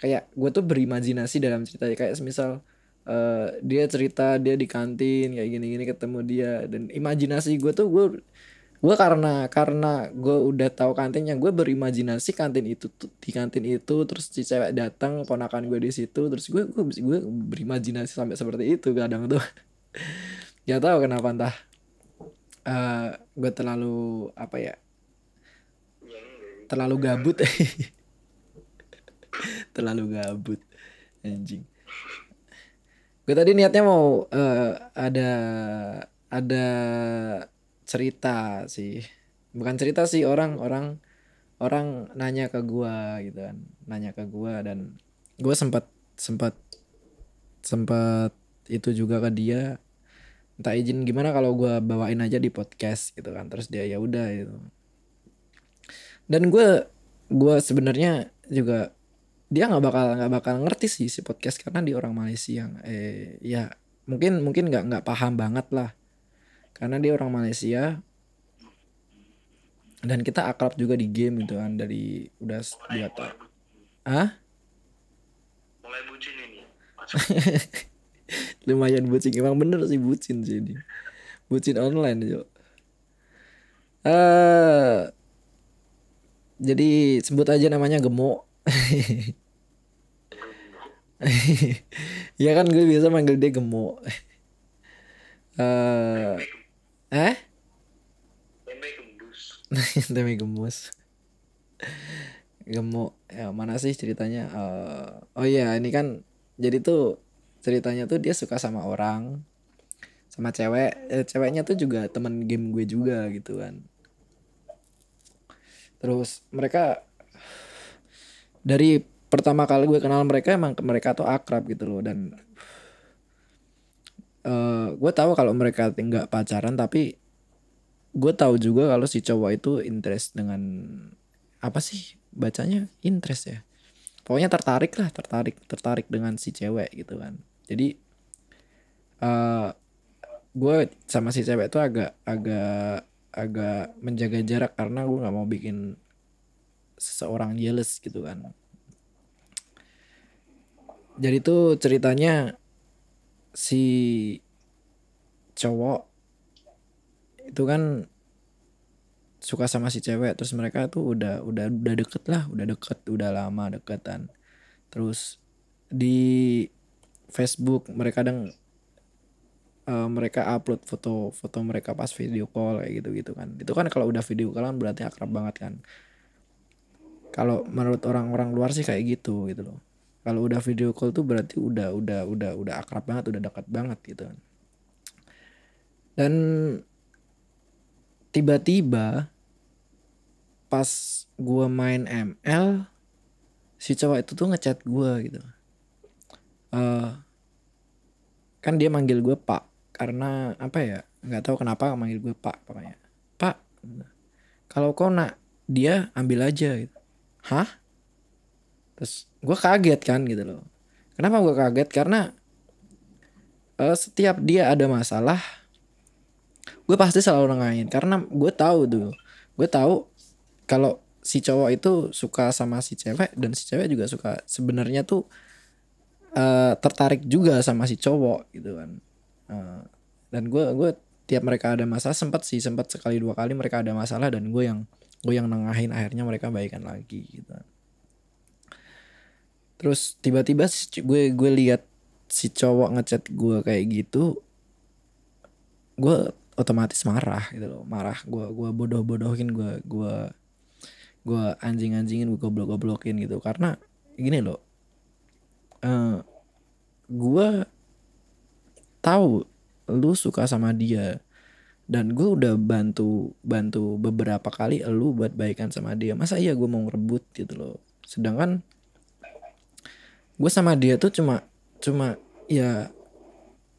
Kayak gue tuh berimajinasi dalam cerita. Kayak semisal eh, dia cerita dia di kantin kayak gini-gini ketemu dia. Dan imajinasi gue tuh gue gue karena karena gue udah tahu kantinnya gue berimajinasi kantin itu di kantin itu terus si cewek datang ponakan gue di situ terus gue gue gue berimajinasi sampai seperti itu kadang tuh. Gak tahu kenapa entah eh gue terlalu apa ya. Terlalu gabut. Terlalu gabut anjing. Gue tadi niatnya mau eh, ada ada cerita sih. Bukan cerita sih orang orang orang nanya ke gua gitu kan. Nanya ke gua dan gue sempat sempat sempat itu juga ke dia. Minta izin gimana kalau gua bawain aja di podcast gitu kan. Terus dia ya udah gitu dan gue gue sebenarnya juga dia nggak bakal nggak bakal ngerti sih si podcast karena dia orang Malaysia. Yang eh ya mungkin mungkin nggak nggak paham banget lah. Karena dia orang Malaysia. Dan kita akrab juga di game gitu kan dari udah s- dua tahun ah mulai bucin ini. Masuk. lumayan bucin emang bener sih bucin sih ini. Bucin online jo. Eh jadi sebut aja namanya gemuk ya kan gue biasa manggil dia gemuk eh eh tempe gembus Tempe gemus. Gemuk. Ya, mana sih ceritanya? Eh, oh iya, ini kan jadi tuh ceritanya tuh dia suka sama orang sama cewek. Eh, ceweknya tuh juga teman game gue juga gitu kan. Terus mereka dari pertama kali gue kenal mereka emang mereka tuh akrab gitu loh dan eh gue tahu kalau mereka nggak pacaran tapi gue tahu juga kalau si cowok itu interest dengan apa sih bacanya? Interest ya. Pokoknya tertarik lah tertarik tertarik dengan si cewek gitu kan. Jadi eh gue sama si cewek itu agak agak agak menjaga jarak karena gue nggak mau bikin seseorang jealous gitu kan. Jadi tuh ceritanya si cowok itu kan suka sama si cewek terus mereka tuh udah udah udah deket lah udah deket udah lama deketan terus di Facebook mereka kadang eh, mereka upload foto foto mereka pas video call kayak gitu gitu kan. Itu kan kalau udah video call kan berarti akrab banget kan. Kalau menurut orang-orang luar sih kayak gitu gitu loh. Kalau udah video call tuh berarti udah udah udah udah akrab banget udah dekat banget gitu kan. Dan tiba-tiba pas gua main ML si cowok itu tuh ngechat gua gitu. Eh kan dia manggil gue pak karena apa ya nggak tahu kenapa manggil gue pak pokoknya. Pak kalau kau nak dia ambil aja gitu. Hah? Terus gue kaget kan gitu loh. Kenapa gue kaget? Karena eh, setiap dia ada masalah gue pasti selalu nengahin. Karena gue tahu tuh gue tahu kalau si cowok itu suka sama si cewek dan si cewek juga suka sebenarnya tuh eh, tertarik juga sama si cowok gitu kan Eh, dan gue gue tiap mereka ada masalah sempat sih sempat sekali dua kali mereka ada masalah dan gue yang gue yang nengahin akhirnya mereka baikan lagi gitu. Terus tiba-tiba si gue gue lihat si cowok ngechat gue kayak gitu gue otomatis marah gitu loh. Marah gue gue bodoh bodohin gue gue gue anjing anjingin gue goblok goblokin gitu. Karena gini loh eh gue tahu lu suka sama dia. Dan gue udah bantu bantu beberapa kali lu buat baikan sama dia. Masa iya gue mau ngerebut gitu loh. Sedangkan gue sama dia tuh cuma cuma ya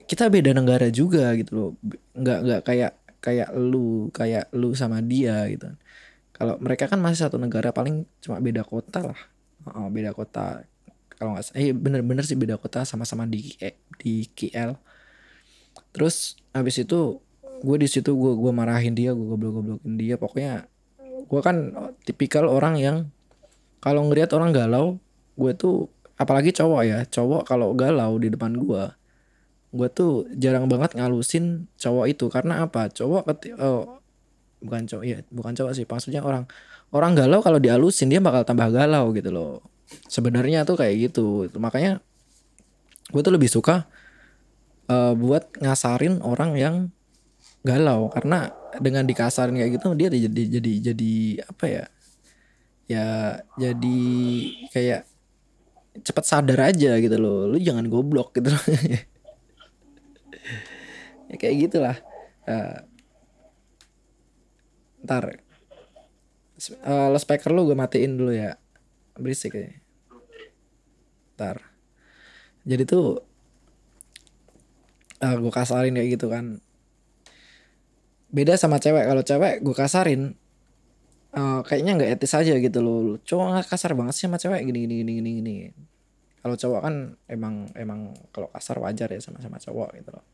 kita beda negara juga gitu loh. Nggak nggak kayak kayak lu kayak lu sama dia gitu. Kalau mereka kan masih satu negara paling cuma beda kota lah. Oh, beda kota. Kalau nggak eh bener-bener sih beda kota sama-sama di eh, di KL terus habis itu gue di situ gue gue marahin dia gue goblok goblokin dia. Pokoknya gue kan tipikal orang yang kalau ngelihat orang galau gue tuh apalagi cowok ya cowok kalau galau di depan gue gue tuh jarang banget ngalusin cowok itu. Karena apa? Cowok keti- eh, bukan cowok ya bukan cowok sih. Maksudnya orang orang galau kalau dialusin dia bakal tambah galau gitu loh. Sebenarnya tuh kayak gitu. Makanya gue tuh lebih suka eh, buat ngasarin orang yang galau. Karena dengan dikasarin kayak gitu dia jadi jadi jadi apa ya? Ya jadi kayak cepat sadar aja gitu loh. Lu jangan goblok gitu loh. Ya kayak gitulah. Eh, ntar. Eh, lo speaker lu gue matiin dulu ya. Berisik ya ntar. Jadi tuh eh gue kasarin kayak gitu kan. Beda sama cewek kalau cewek gue kasarin eh, kayaknya nggak etis aja gitu loh. Cowok nggak kasar banget sih sama cewek gini gini gini gini gini. Kalau cowok kan emang emang kalau kasar wajar ya sama sama cowok gitu loh.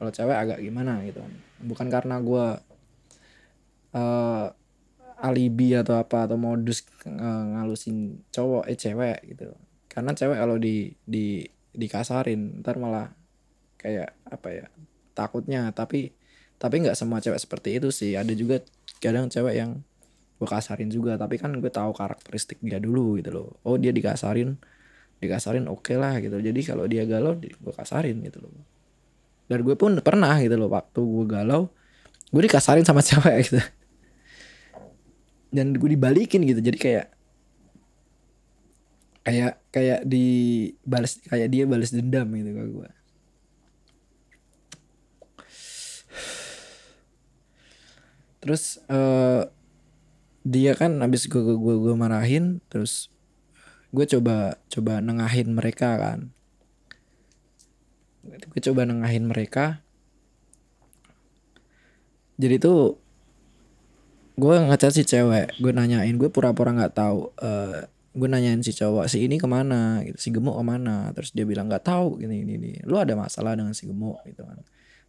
Kalau cewek agak gimana gitu kan. Bukan karena gue eh alibi atau apa atau modus eh, ngalusin cowok eh cewek gitu. Karena cewek kalau di di dikasarin ntar malah kayak apa ya takutnya. Tapi tapi nggak semua cewek seperti itu sih. Ada juga kadang cewek yang gue kasarin juga. Tapi kan gue tahu karakteristik dia dulu gitu loh. Oh dia dikasarin dikasarin oke lah gitu. Jadi kalau dia galau gue kasarin gitu loh. Dan gue pun pernah gitu loh waktu gue galau gue dikasarin sama cewek gitu. Dan gue dibalikin gitu. Jadi kayak kayak kayak dibalas kayak dia balas dendam gitu ke gue terus eh dia kan abis gue gue gue marahin terus gue coba coba nengahin mereka kan. Gue coba nengahin mereka. Jadi tuh gue ngechat si cewek gue nanyain gue pura-pura nggak tahu eh gue nanyain si cowok si ini ke mana? Gitu si gemuk ke mana? Terus dia bilang nggak tahu gini gini gini. Lu ada masalah dengan si gemuk gitu kan.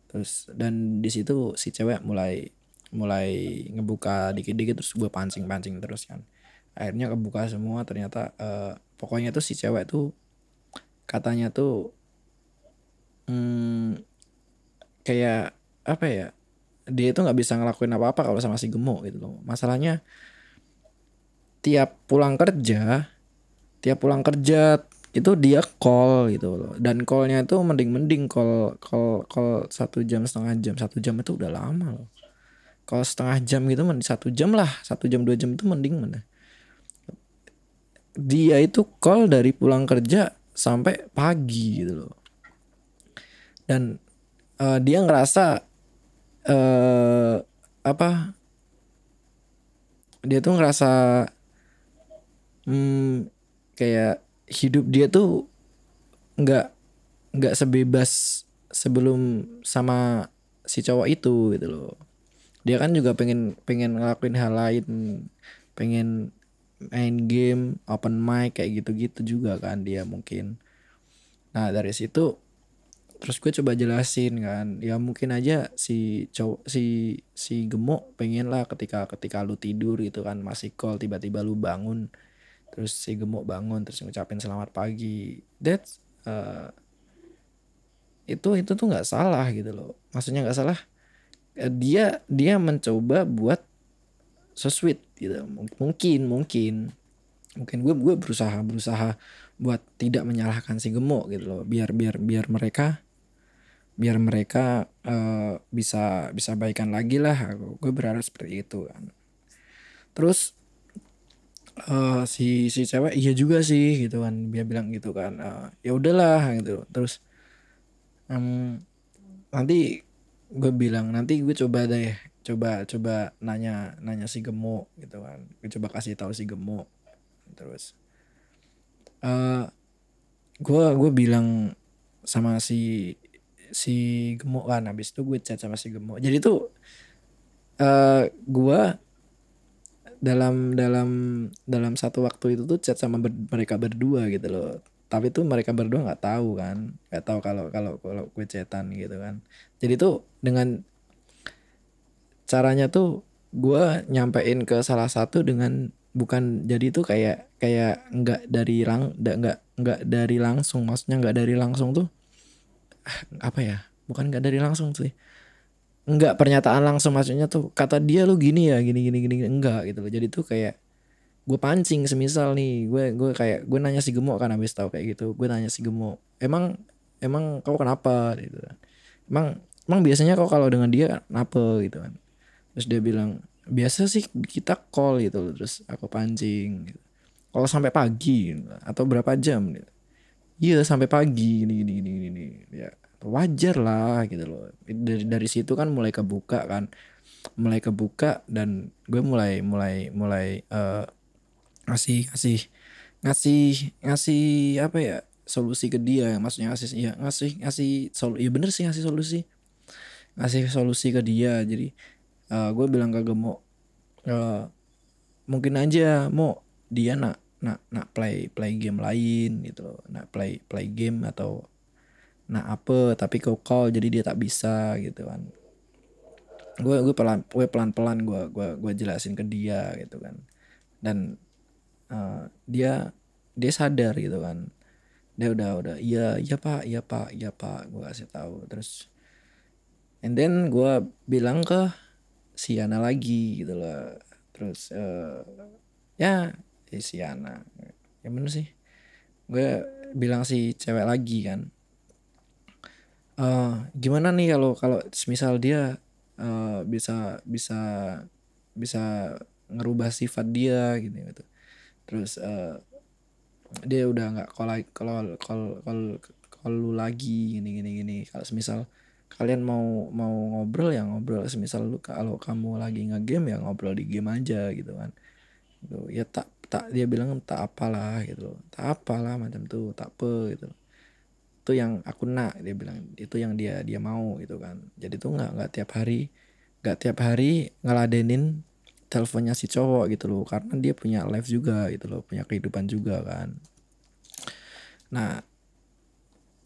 Terus dan di situ si cewek mulai mulai ngebuka dikit-dikit terus gue pancing-pancing terus kan. Akhirnya kebuka semua ternyata eh, pokoknya tuh si cewek tuh katanya tuh hmm, kayak apa ya dia itu nggak bisa ngelakuin apa-apa kalau sama si gemuk gitu loh. Masalahnya tiap pulang kerja tiap pulang kerja itu dia call gitu loh. Dan callnya itu mending-mending call call call satu jam setengah jam. Satu jam itu udah lama loh kalau setengah jam gitu mending satu jam lah satu jam dua jam itu mending mana dia itu call dari pulang kerja sampai pagi gitu loh. Dan eh, dia ngerasa eh apa dia tuh ngerasa hmm, kayak hidup dia tuh nggak nggak sebebas sebelum sama si cowok itu gitu loh dia kan juga pengen pengen ngelakuin hal lain. Pengen main game open mic kayak gitu-gitu juga kan dia mungkin. Nah dari situ terus gue coba jelasin kan. Ya mungkin aja si cowok si si gemuk pengen lah ketika ketika lu tidur gitu kan masih call tiba-tiba lu bangun. Terus si gemuk bangun terus ngucapin selamat pagi. That's uh, itu itu tuh nggak salah gitu loh. Maksudnya nggak salah dia dia mencoba buat so sweet gitu mungkin mungkin. Mungkin gue gue berusaha berusaha buat tidak menyalahkan si gemuk gitu loh. Biar biar biar mereka biar mereka eh, bisa bisa baikan lagi lah. Gue berharap seperti itu kan. Terus eh, si si cewek iya juga sih gitu kan. Dia bilang gitu kan Eh, ya udahlah gitu. Terus em, nanti gue bilang nanti gue coba deh coba coba nanya nanya si gemuk gitu kan. Gue coba kasih tahu si gemuk terus eh gue gue bilang sama si si gemuk kan. Habis itu gue chat sama si gemuk jadi tuh eh gue dalam dalam dalam satu waktu itu tuh chat sama ber- mereka berdua gitu loh. Tapi tuh mereka berdua nggak tahu kan. Nggak tahu kalau kalau kalau gue chatan gitu kan. Jadi tuh dengan caranya tuh gue nyampein ke salah satu dengan bukan jadi tuh kayak kayak nggak dari lang nggak nggak nggak dari langsung maksudnya nggak dari langsung tuh ah, apa ya bukan nggak dari langsung sih. Enggak pernyataan langsung maksudnya tuh kata dia lu gini ya gini gini gini enggak gitu loh. Jadi tuh kayak gue pancing semisal nih gue gue kayak gue nanya si gemuk kan habis tahu kayak gitu gue nanya si gemuk emang emang kau kenapa? Gitu kan. Emang emang biasanya kau kalau dengan dia kenapa gitu kan. Terus dia bilang biasa sih kita call gitu loh terus aku pancing gitu. kalau sampai pagi gitu, atau berapa jam gitu. iya sampai pagi gini gini gini gini ya wajar lah gitu loh. Dari dari situ kan mulai kebuka kan. Mulai kebuka dan gue mulai mulai mulai eh, ngasih ngasih ngasih ngasih apa ya solusi ke dia. Maksudnya ngasih ya ngasih ngasih sol ya bener sih ngasih solusi ngasih solusi ke dia. Jadi eh, gue bilang ke Gemo eh, mungkin aja mau dia nak nak nak play play game lain gitu nak play play game atau nak apa tapi kau call jadi dia tak bisa gitu kan. Gue gue pelan gue pelan pelan gue gue gue jelasin ke dia gitu kan. Dan eh, dia dia sadar gitu kan. Dia udah udah iya iya pak iya pak iya pak gue kasih tahu. Terus and then gue bilang ke si Yana lagi gitu loh. Terus eh, ya eh, si Yana yang bener sih. Gue bilang si cewek lagi kan. Eh gimana nih kalau kalau misal dia eh, bisa bisa bisa ngerubah sifat dia gitu gitu. Terus eh, dia udah nggak kalau kalau kalau kalau kalau lagi gini gini gini. Kalau semisal kalian mau mau ngobrol ya ngobrol. Semisal lu kalau kamu lagi ngegame ya ngobrol di game aja gitu kan. Gitu. Ya tak tak dia bilang tak apalah gitu loh. Tak apalah macam tuh tak apa gitu itu yang aku nak dia bilang. Itu yang dia dia mau gitu kan. Jadi tuh nggak nggak tiap hari nggak tiap hari ngeladenin teleponnya si cowok gitu loh. Karena dia punya live juga gitu loh punya kehidupan juga kan. Nah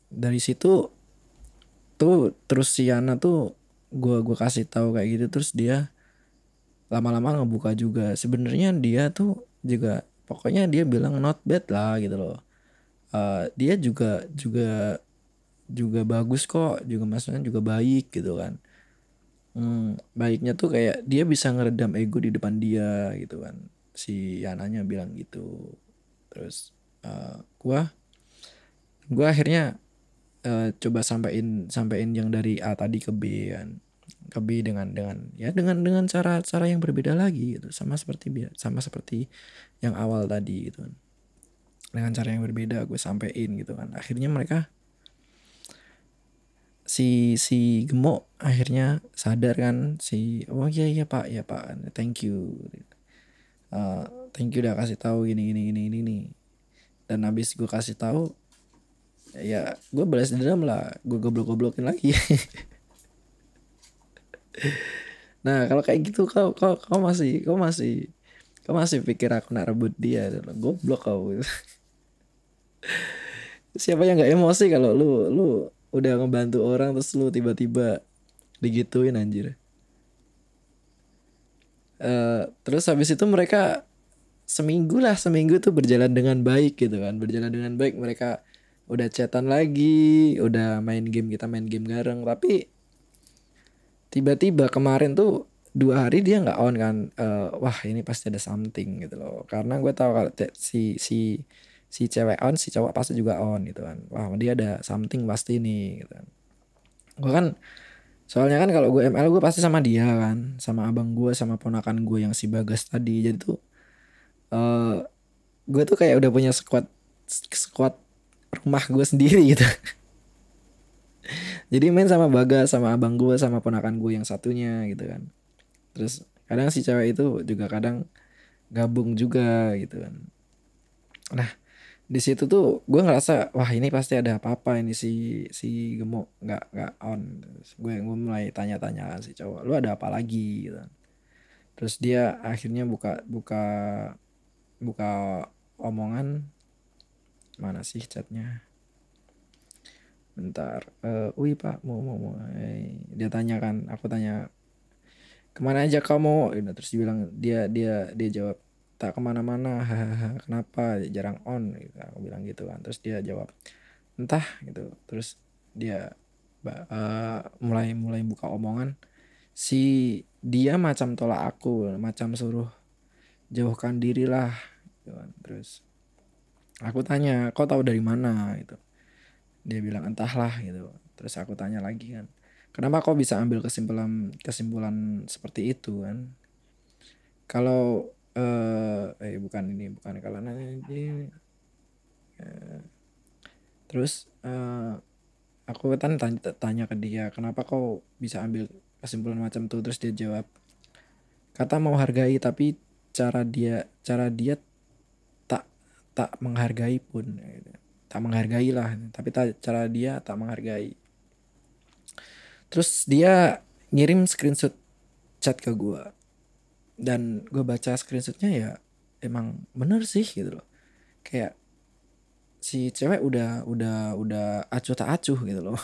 dari situ tuh terus si Yana tuh gua gua kasih tahu kayak gitu terus dia lama-lama ngebuka juga. Sebenarnya dia tuh juga pokoknya dia bilang not bad lah gitu loh. Eh, dia juga juga juga bagus kok juga maksudnya juga baik gitu kan. Hmm, baiknya tuh kayak dia bisa ngeredam ego di depan dia gitu kan. Si Yananya bilang gitu. Terus eh, gua gua akhirnya eh, coba sampein sampein yang dari A tadi ke B kan. Ke B dengan dengan ya dengan dengan cara cara yang berbeda lagi gitu. Sama seperti sama seperti yang awal tadi gitu kan. Dengan cara yang berbeda gue sampein gitu kan. Akhirnya mereka si si gemuk akhirnya sadar kan. Si oh iya iya pak ya pak thank you. Eh, thank you udah kasih tahu gini gini gini gini. Dan habis gue kasih tahu ya gue balas dendam lah. Gue goblok goblokin lagi. Nah kalau kayak gitu kau kau kau masih kau masih kau masih pikir aku nak rebut dia? Goblok kau. Siapa yang nggak emosi kalau lu lu udah ngebantu orang terus lu tiba-tiba digituin anjir? Eh, terus habis itu mereka seminggu lah seminggu tuh berjalan dengan baik gitu kan. Berjalan dengan baik mereka udah chatan lagi udah main game kita main game bareng. Tapi tiba-tiba kemarin tuh dua hari dia nggak on kan Eh, wah ini pasti ada something gitu loh. Karena gue tahu kalau si si si cewek on si cowok pasti juga on gitu kan. Wah dia ada something pasti nih gitu kan. Gue kan soalnya kan kalau gue ML gue pasti sama dia kan. Sama abang gue sama ponakan gue yang si bagas tadi. Jadi tuh eh gue tuh kayak udah punya squad squad rumah gue sendiri gitu. Jadi main sama bagas sama abang gue sama ponakan gue yang satunya gitu kan. Terus kadang si cewek itu juga kadang gabung juga gitu kan. Nah di situ tuh gue ngerasa wah ini pasti ada apa-apa ini si si gemuk nggak nggak on. Gue gue mulai tanya-tanya si cowok lu ada apa lagi? Gitu kan. terus dia akhirnya buka buka buka omongan mana sih chatnya? Bentar. Eh wih pak. Mau mau mau. Eh, dia tanya kan aku tanya ke mana aja kamu? Gitu. terus dia bilang dia dia dia jawab tak ke mana-mana. Hahaha kenapa? Jarang on. Gitu. aku bilang gitu kan. Terus dia jawab entah. Gitu. Terus dia eh, mulai mulai buka omongan si dia macam tolak aku macam suruh jauhkan diri lah. Gitu kan. terus aku tanya kau tahu dari mana? Gitu. Dia bilang entahlah gitu. Terus aku tanya lagi kan kenapa kau bisa ambil kesimpulan kesimpulan seperti itu kan? Kalau eh eh bukan ini bukan kalau nanti eh, terus eh, aku kan tanya, tanya ke dia kenapa kau bisa ambil kesimpulan macam itu? Terus dia jawab kata mau hargai tapi cara dia cara dia tak tak menghargai pun gitu. tak menghargai lah tapi ta- cara dia tak menghargai. Terus dia ngirim screenshot chat ke gua. Dan gue baca screenshotnya ya emang bener sih gitu loh. Kayak si cewek udah udah udah acuh tak acuh gitu loh.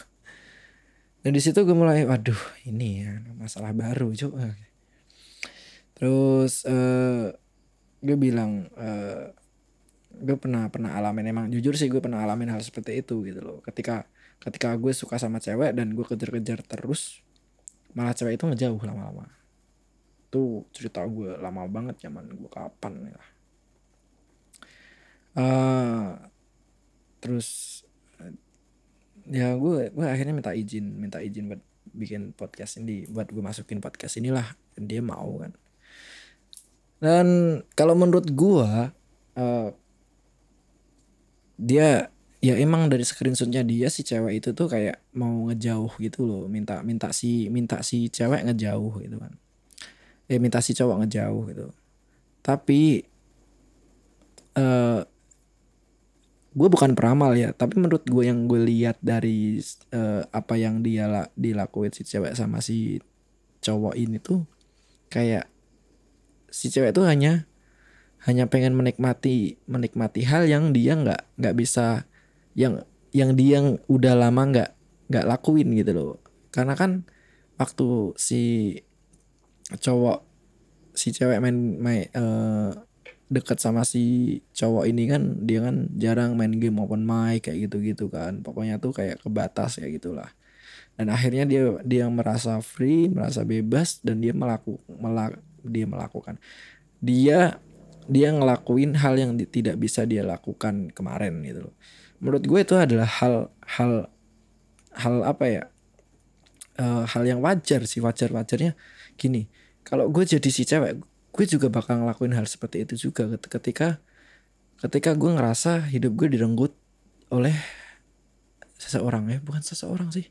Dan di situ gue mulai waduh ini ya masalah baru coba terus eh gue bilang eh gue pernah pernah alamin emang jujur sih gue pernah alamin hal seperti itu gitu loh. Ketika ketika gue suka sama cewek dan gue kejar-kejar terus malah cewek itu ngejauh lama-lama. Tuh cerita gue lama banget zaman gue kapan ya. Eh, terus eh, ya gue gue akhirnya minta izin minta izin buat bikin podcast ini buat gue masukin podcast inilah dia mau kan. Dan kalau menurut gue eh, dia ya emang dari screenshotnya dia si cewek itu tuh kayak mau ngejauh gitu loh. Minta minta si minta si cewek ngejauh gitu kan. Ya minta si cowok ngejauh gitu. Tapi eh gue bukan peramal ya. Tapi menurut gue yang gue lihat dari eh, apa yang dia la- dilakuin si cewek sama si cowok ini tuh kayak si cewek tuh hanya hanya pengen menikmati menikmati hal yang dia nggak nggak bisa yang yang dia yang udah lama nggak nggak lakuin gitu loh. Karena kan waktu si cowok si cewek main main eh, deket sama si cowok ini kan dia kan jarang main game open mic kayak gitu-gitu kan. Pokoknya tuh kayak kebatas kayak gitulah. Dan akhirnya dia dia merasa free merasa bebas dan dia melaku melak, dia melakukan. Dia dia ngelakuin hal yang di- tidak bisa dia lakukan kemarin gitu loh. Menurut gue itu adalah hal hal hal apa ya? Eh, hal yang wajar sih wajar wajarnya gini. Kalau gue jadi si cewek gue juga bakal ngelakuin hal seperti itu juga ket- ketika ketika gue ngerasa hidup gue direnggut oleh seseorang ya bukan seseorang sih.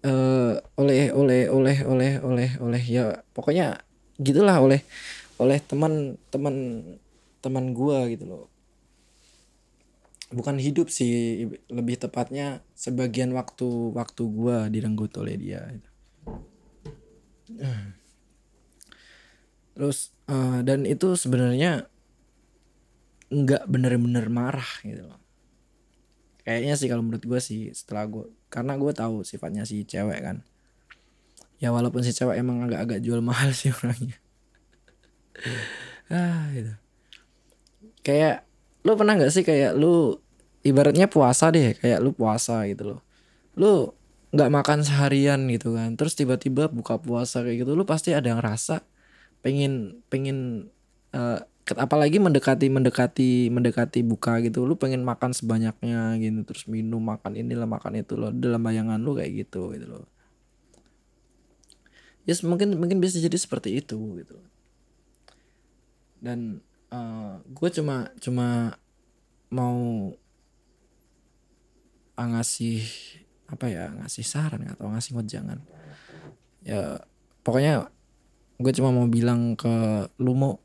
Eh oleh oleh oleh oleh oleh oleh ya pokoknya gitulah oleh oleh teman teman gue gitu loh. Bukan hidup sih lebih tepatnya sebagian waktu waktu gue direnggut oleh dia gitu. terus eh, dan itu sebenarnya nggak bener-bener marah gitu loh. Kayaknya sih kalau menurut gue sih setelah gue karena gue tahu sifatnya si cewek kan. Ya walaupun si cewek emang agak-agak jual mahal sih orangnya ah gitu. Kayak lu pernah nggak sih kayak lu ibaratnya puasa deh kayak lu puasa gitu loh. Lu nggak makan seharian gitu kan terus tiba-tiba buka puasa kayak gitu lu pasti ada yang rasa pengen pengen ket- apalagi mendekati mendekati mendekati buka gitu lu pengen makan sebanyaknya gitu terus minum makan inilah makan itu loh dalam bayangan lu kayak gitu gitu loh. Yes mungkin mungkin bisa jadi seperti itu gitu dan gue cuma cuma mau ngasih apa ya ngasih saran atau ngasih wejangan ya pokoknya gue cuma mau bilang ke lu mau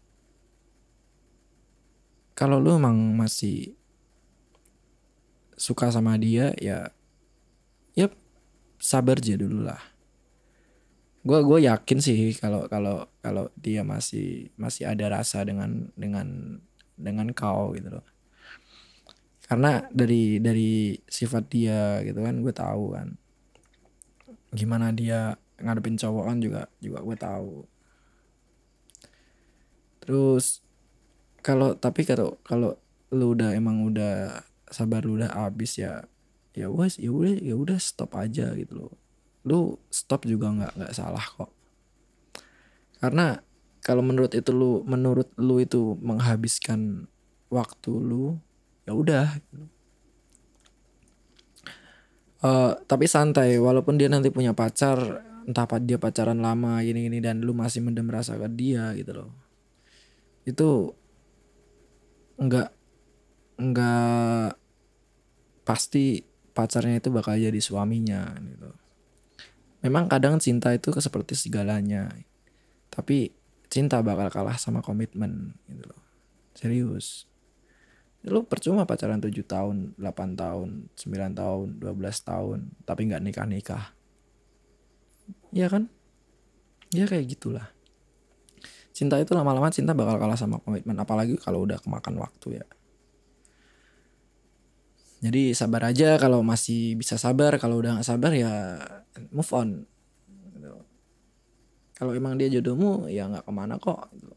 kalau lu emang masih suka sama dia ya ya sabar aja dulu lah gue gue yakin sih kalau kalau kalau dia masih masih ada rasa dengan dengan dengan kau gitu loh. Karena dari dari sifat dia gitu kan gue tahu kan. Gimana dia ngadepin cowok kan juga juga gue tahu. Terus kalau tapi kalau kalau lu udah emang udah sabar lu udah habis ya ya wes ya udah ya udah stop aja gitu loh lu stop juga nggak nggak salah kok. Karena kalau menurut itu lu menurut lu itu menghabiskan waktu lu ya udah. Eh, tapi santai walaupun dia nanti punya pacar entah apa dia pacaran lama gini gini dan lu masih mendem rasa ke dia gitu loh. Itu nggak nggak pasti pacarnya itu bakal jadi suaminya gitu memang kadang cinta itu seperti segalanya. Tapi cinta bakal kalah sama komitmen gitu loh. Serius. Lu percuma pacaran 7 tahun 8 tahun 9 tahun 12 tahun tapi nggak nikah nikah Iya kan? Ya kayak gitulah. Cinta itu lama-lama cinta bakal kalah sama komitmen apalagi kalau udah kemakan waktu ya jadi sabar aja kalau masih bisa sabar kalau udah nggak sabar ya move on. Gitu. kalau emang dia jodohmu ya nggak ke mana kok gitu.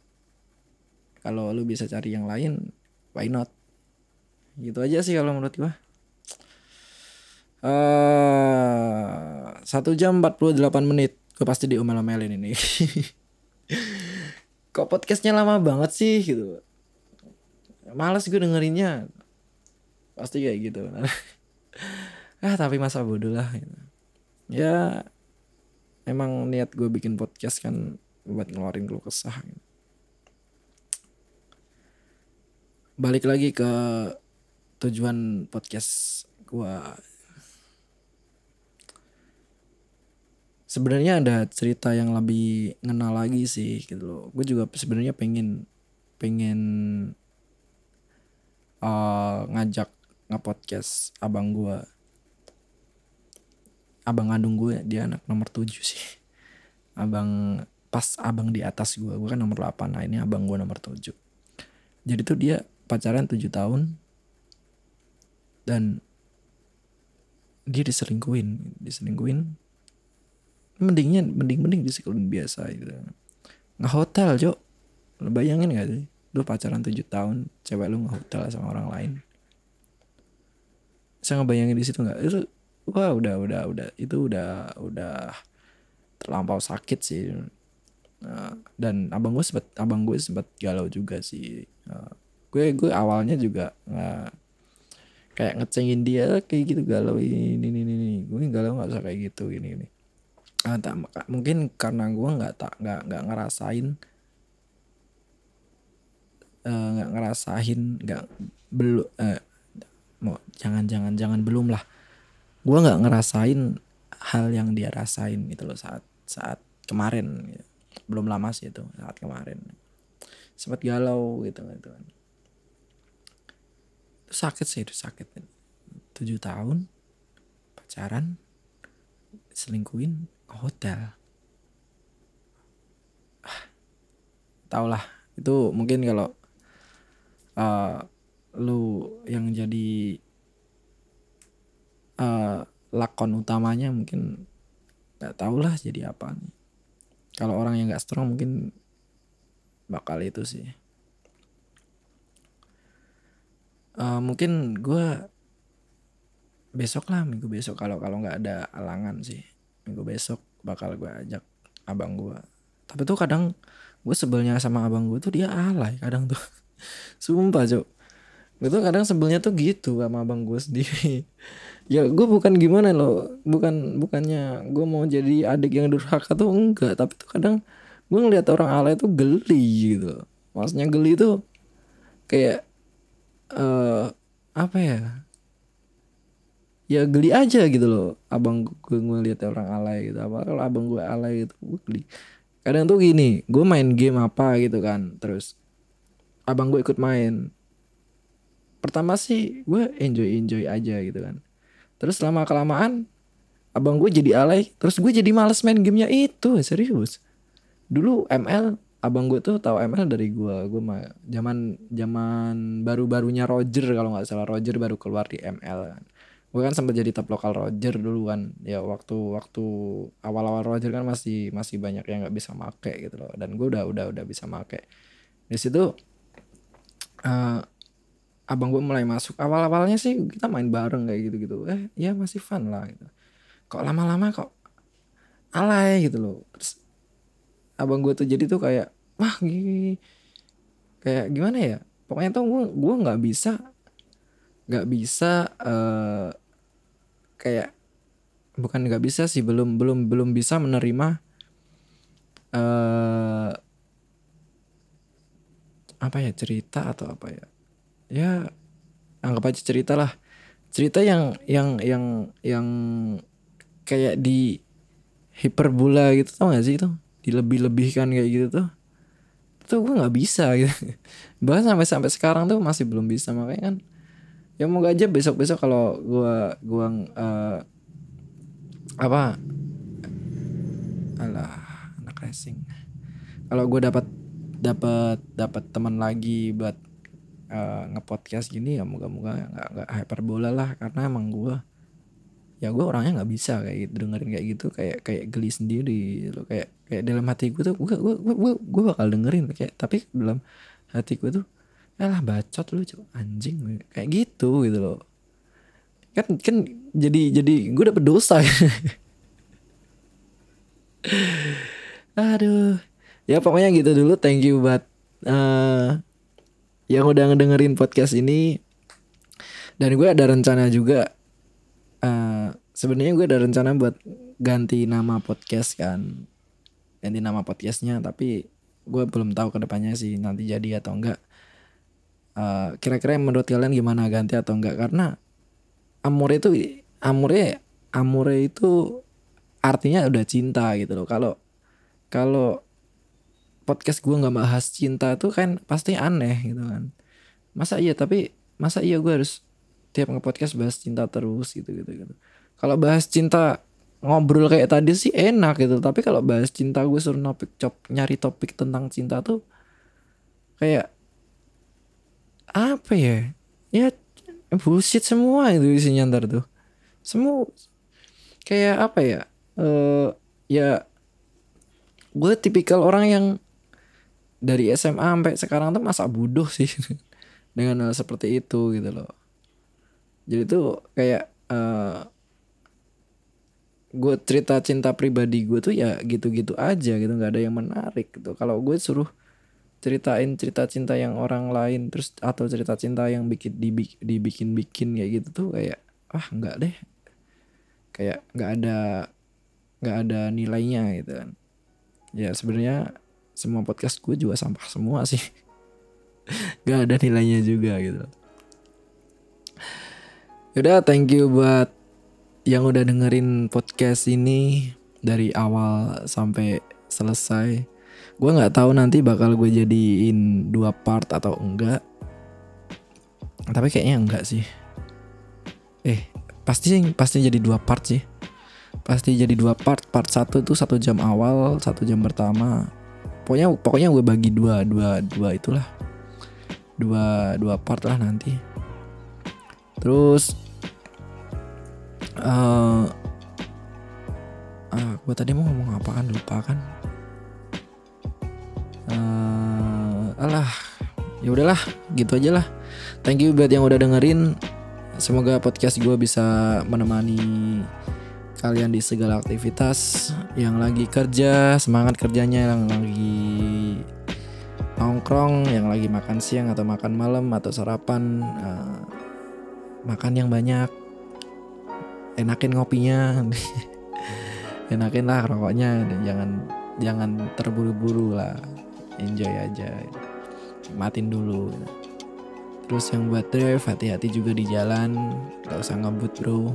kalau lu bisa cari yang lain why not? Gitu aja sih kalau menurut gua. Eh satu jam 48 menit. Gue pasti diomel-omelin ini. Kok podcastnya lama banget sih gitu. Males gue dengerinnya pasti kayak gitu ah tapi masa bodoh lah gitu. ya emang niat gue bikin podcast kan buat ngeluarin keluh kesah gitu. balik lagi ke tujuan podcast gua sebenarnya ada cerita yang lebih ngena lagi sih gitu loh gue juga sebenarnya pengen pengen eh, ngajak ngepodcast abang gua. Abang kandung gue dia anak nomor 7 sih. Abang pas abang di atas gua gue kan nomor 8 nah ini abang gua nomor 7 jadi tuh dia pacaran 7 tahun dan dia diselingkuin diselingkuin mendingnya mending mending diselingkuin biasa gitu. Nggak hotel jo lu bayangin gak sih? Lu pacaran 7 tahun cewek lu nggak hotel sama orang lain bisa ngebayangin di situ nggak? Itu wah udah udah udah. Itu udah udah terlampau sakit sih. Nah, dan abang gue sempet abang gue sempet galau juga sih. Nah, gue gue awalnya juga nggak kayak ngecengin dia "Eh, kayak gitu galau ini ini ini, ini. gue galau nggak usah kayak gitu ini ini. Ah, tak- mungkin karena gue nggak tak nggak nggak ngerasain eh, nggak ngerasain nggak belum eh, mau jangan jangan jangan belum lah. Gue nggak ngerasain hal yang dia rasain gitu loh saat saat kemarin gitu. belum lama sih itu saat kemarin. Sempat galau gitu gitu kan. Itu sakit sih itu sakit. Tujuh tahun pacaran selingkuhin hotel. Ah, tau lah. Itu mungkin kalau eh, lu yang jadi eh, lakon utamanya mungkin nggak tau lah jadi apa nih. Kalau orang yang nggak strong mungkin bakal itu sih. Eh, mungkin gue besok lah minggu besok. Kalau kalau nggak ada alangan sih minggu besok bakal gue ajak abang gue tapi tuh kadang gue sebelnya sama abang gue tuh dia alay kadang tuh. Sumpah cok gue tuh kadang sebelnya tuh gitu sama abang gue sendiri. Ya gue bukan gimana loh. Bukan bukannya gue mau jadi adik yang durhaka tuh enggak. Tapi tuh kadang gue ngeliat orang alay tuh geli gitu maksudnya geli tuh kayak eh apa ya? Ya geli aja gitu loh. Abang gue ngeliat orang alay gitu. Apa kalau abang gue alay gitu gue geli. Kadang tuh gini gue main game apa gitu kan. Terus abang gue ikut main pertama sih gue enjoy enjoy aja gitu kan. Terus lama kelamaan abang gue jadi alay. Terus gue jadi males main gamenya itu serius. Dulu ML abang gue tuh tahu ML dari gue. Gue mah zaman zaman baru barunya Roger kalau nggak salah. Roger baru keluar di ML kan. Gue kan sempat jadi top lokal Roger dulu kan ya waktu waktu awal-awal Roger kan masih masih banyak yang nggak bisa make gitu loh. Dan gue udah udah udah bisa make. Di situ eh abang gue mulai masuk. Awal-awalnya sih kita main bareng kayak gitu gitu eh ya masih fun lah gitu. Kok lama-lama kok alay gitu loh. Terus abang gue tuh jadi tuh kayak wah gini kayak gimana ya? Pokoknya tuh gue gue nggak bisa nggak bisa eh kayak bukan nggak bisa sih belum belum belum bisa menerima eh apa ya cerita atau apa ya ya anggap aja cerita lah. Cerita yang yang yang yang kayak di hiperbola gitu tau gak sih itu? Dilebih-lebihkan kayak gitu tuh. Tuh gue nggak bisa gitu. Bahkan sampai sampai sekarang tuh masih belum bisa makanya kan. Ya moga aja besok besok kalau gue gua eh, apa? Alah anak racing. Kalau gue dapat dapat dapat teman lagi buat eh, ngepodcast gini ya moga-moga nggak nggak hyperbola lah. Karena emang gue ya gue orangnya nggak bisa kayak gitu dengerin kayak gitu kayak kayak geli sendiri gitu. Kayak kayak dalam hati gue tuh gue gue gue gue, bakal dengerin kayak tapi dalam hati gue tuh alah bacot lu cok anjing. Kayak gitu gitu loh. Kan kan jadi jadi gue dapet dosa. Aduh. Ya pokoknya gitu dulu. Thank you buat eh yang udah ngedengerin podcast ini. Dan gue ada rencana juga eh sebenarnya gue ada rencana buat ganti nama podcast kan. Ganti nama podcastnya tapi gue belum tahu ke depannya sih nanti jadi atau enggak. Eh, kira-kira menurut kalian gimana ganti atau enggak? Karena amore itu amore amore itu artinya udah cinta gitu loh. Kalau kalau podcast gue nggak bahas cinta tuh kan pasti aneh gitu kan. Masa iya tapi masa iya gue harus tiap nge-podcast bahas cinta terus gitu gitu gitu. Kalau bahas cinta ngobrol kayak tadi sih enak gitu tapi kalau bahas cinta gue suruh topik cop nyari topik tentang cinta tuh kayak apa ya? Ya bullshit semua itu isinya ntar tuh. Semua kayak apa ya? Eh ya gue tipikal orang yang dari SMA sampai sekarang tuh masa bodoh sih. Dengan hal seperti itu gitu loh. Jadi tuh kayak eh gue cerita cinta pribadi gue tuh ya gitu-gitu aja gitu nggak ada yang menarik gitu. Kalau gue suruh ceritain cerita cinta yang orang lain terus atau cerita cinta yang bikin dibikin bikin kayak gitu tuh kayak ah nggak deh. Kayak nggak ada nggak ada nilainya gitu kan. Ya sebenarnya semua podcast gue juga sampah semua sih nggak ada nilainya juga gitu Yaudah thank you buat yang udah dengerin podcast ini dari awal sampai selesai. Gue nggak tahu nanti bakal gue jadiin dua part atau enggak. Tapi kayaknya enggak sih. Eh pasti pasti jadi dua part sih. Pasti jadi dua part. Part satu itu satu jam awal, satu jam pertama. Pokoknya pokoknya gue bagi dua dua dua itulah. Dua dua part lah nanti. Terus eh ah, gue tadi mau ngomong apa kan lupa kan. eh alah, ya udahlah, gitu aja lah. Thank you buat yang udah dengerin. Semoga podcast gue bisa menemani kalian di segala aktivitas. Yang lagi kerja, semangat kerjanya. Yang lagi nongkrong, yang lagi makan siang atau makan malam atau sarapan, eh, makan yang banyak, enakin ngopinya, enakin lah rokoknya, dan jangan jangan terburu-buru lah, enjoy aja, matiin dulu. Terus yang buat drive hati-hati juga di jalan, gak usah ngebut bro.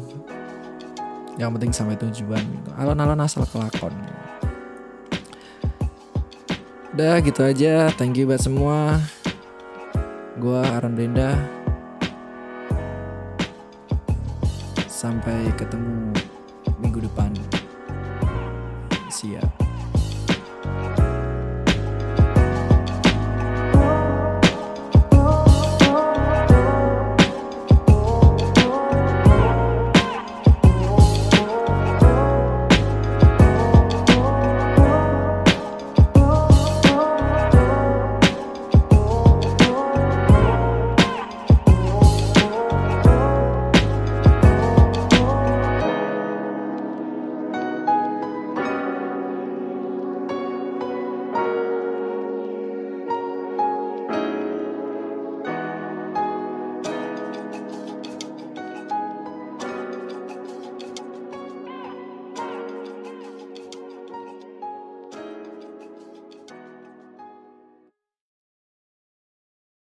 Yang penting sampai tujuan. gitu. Alon-alon asal kelakon. Udah gitu aja. Thank you buat semua. Gua Aaron Brenda. Sampai ketemu minggu depan. Siap.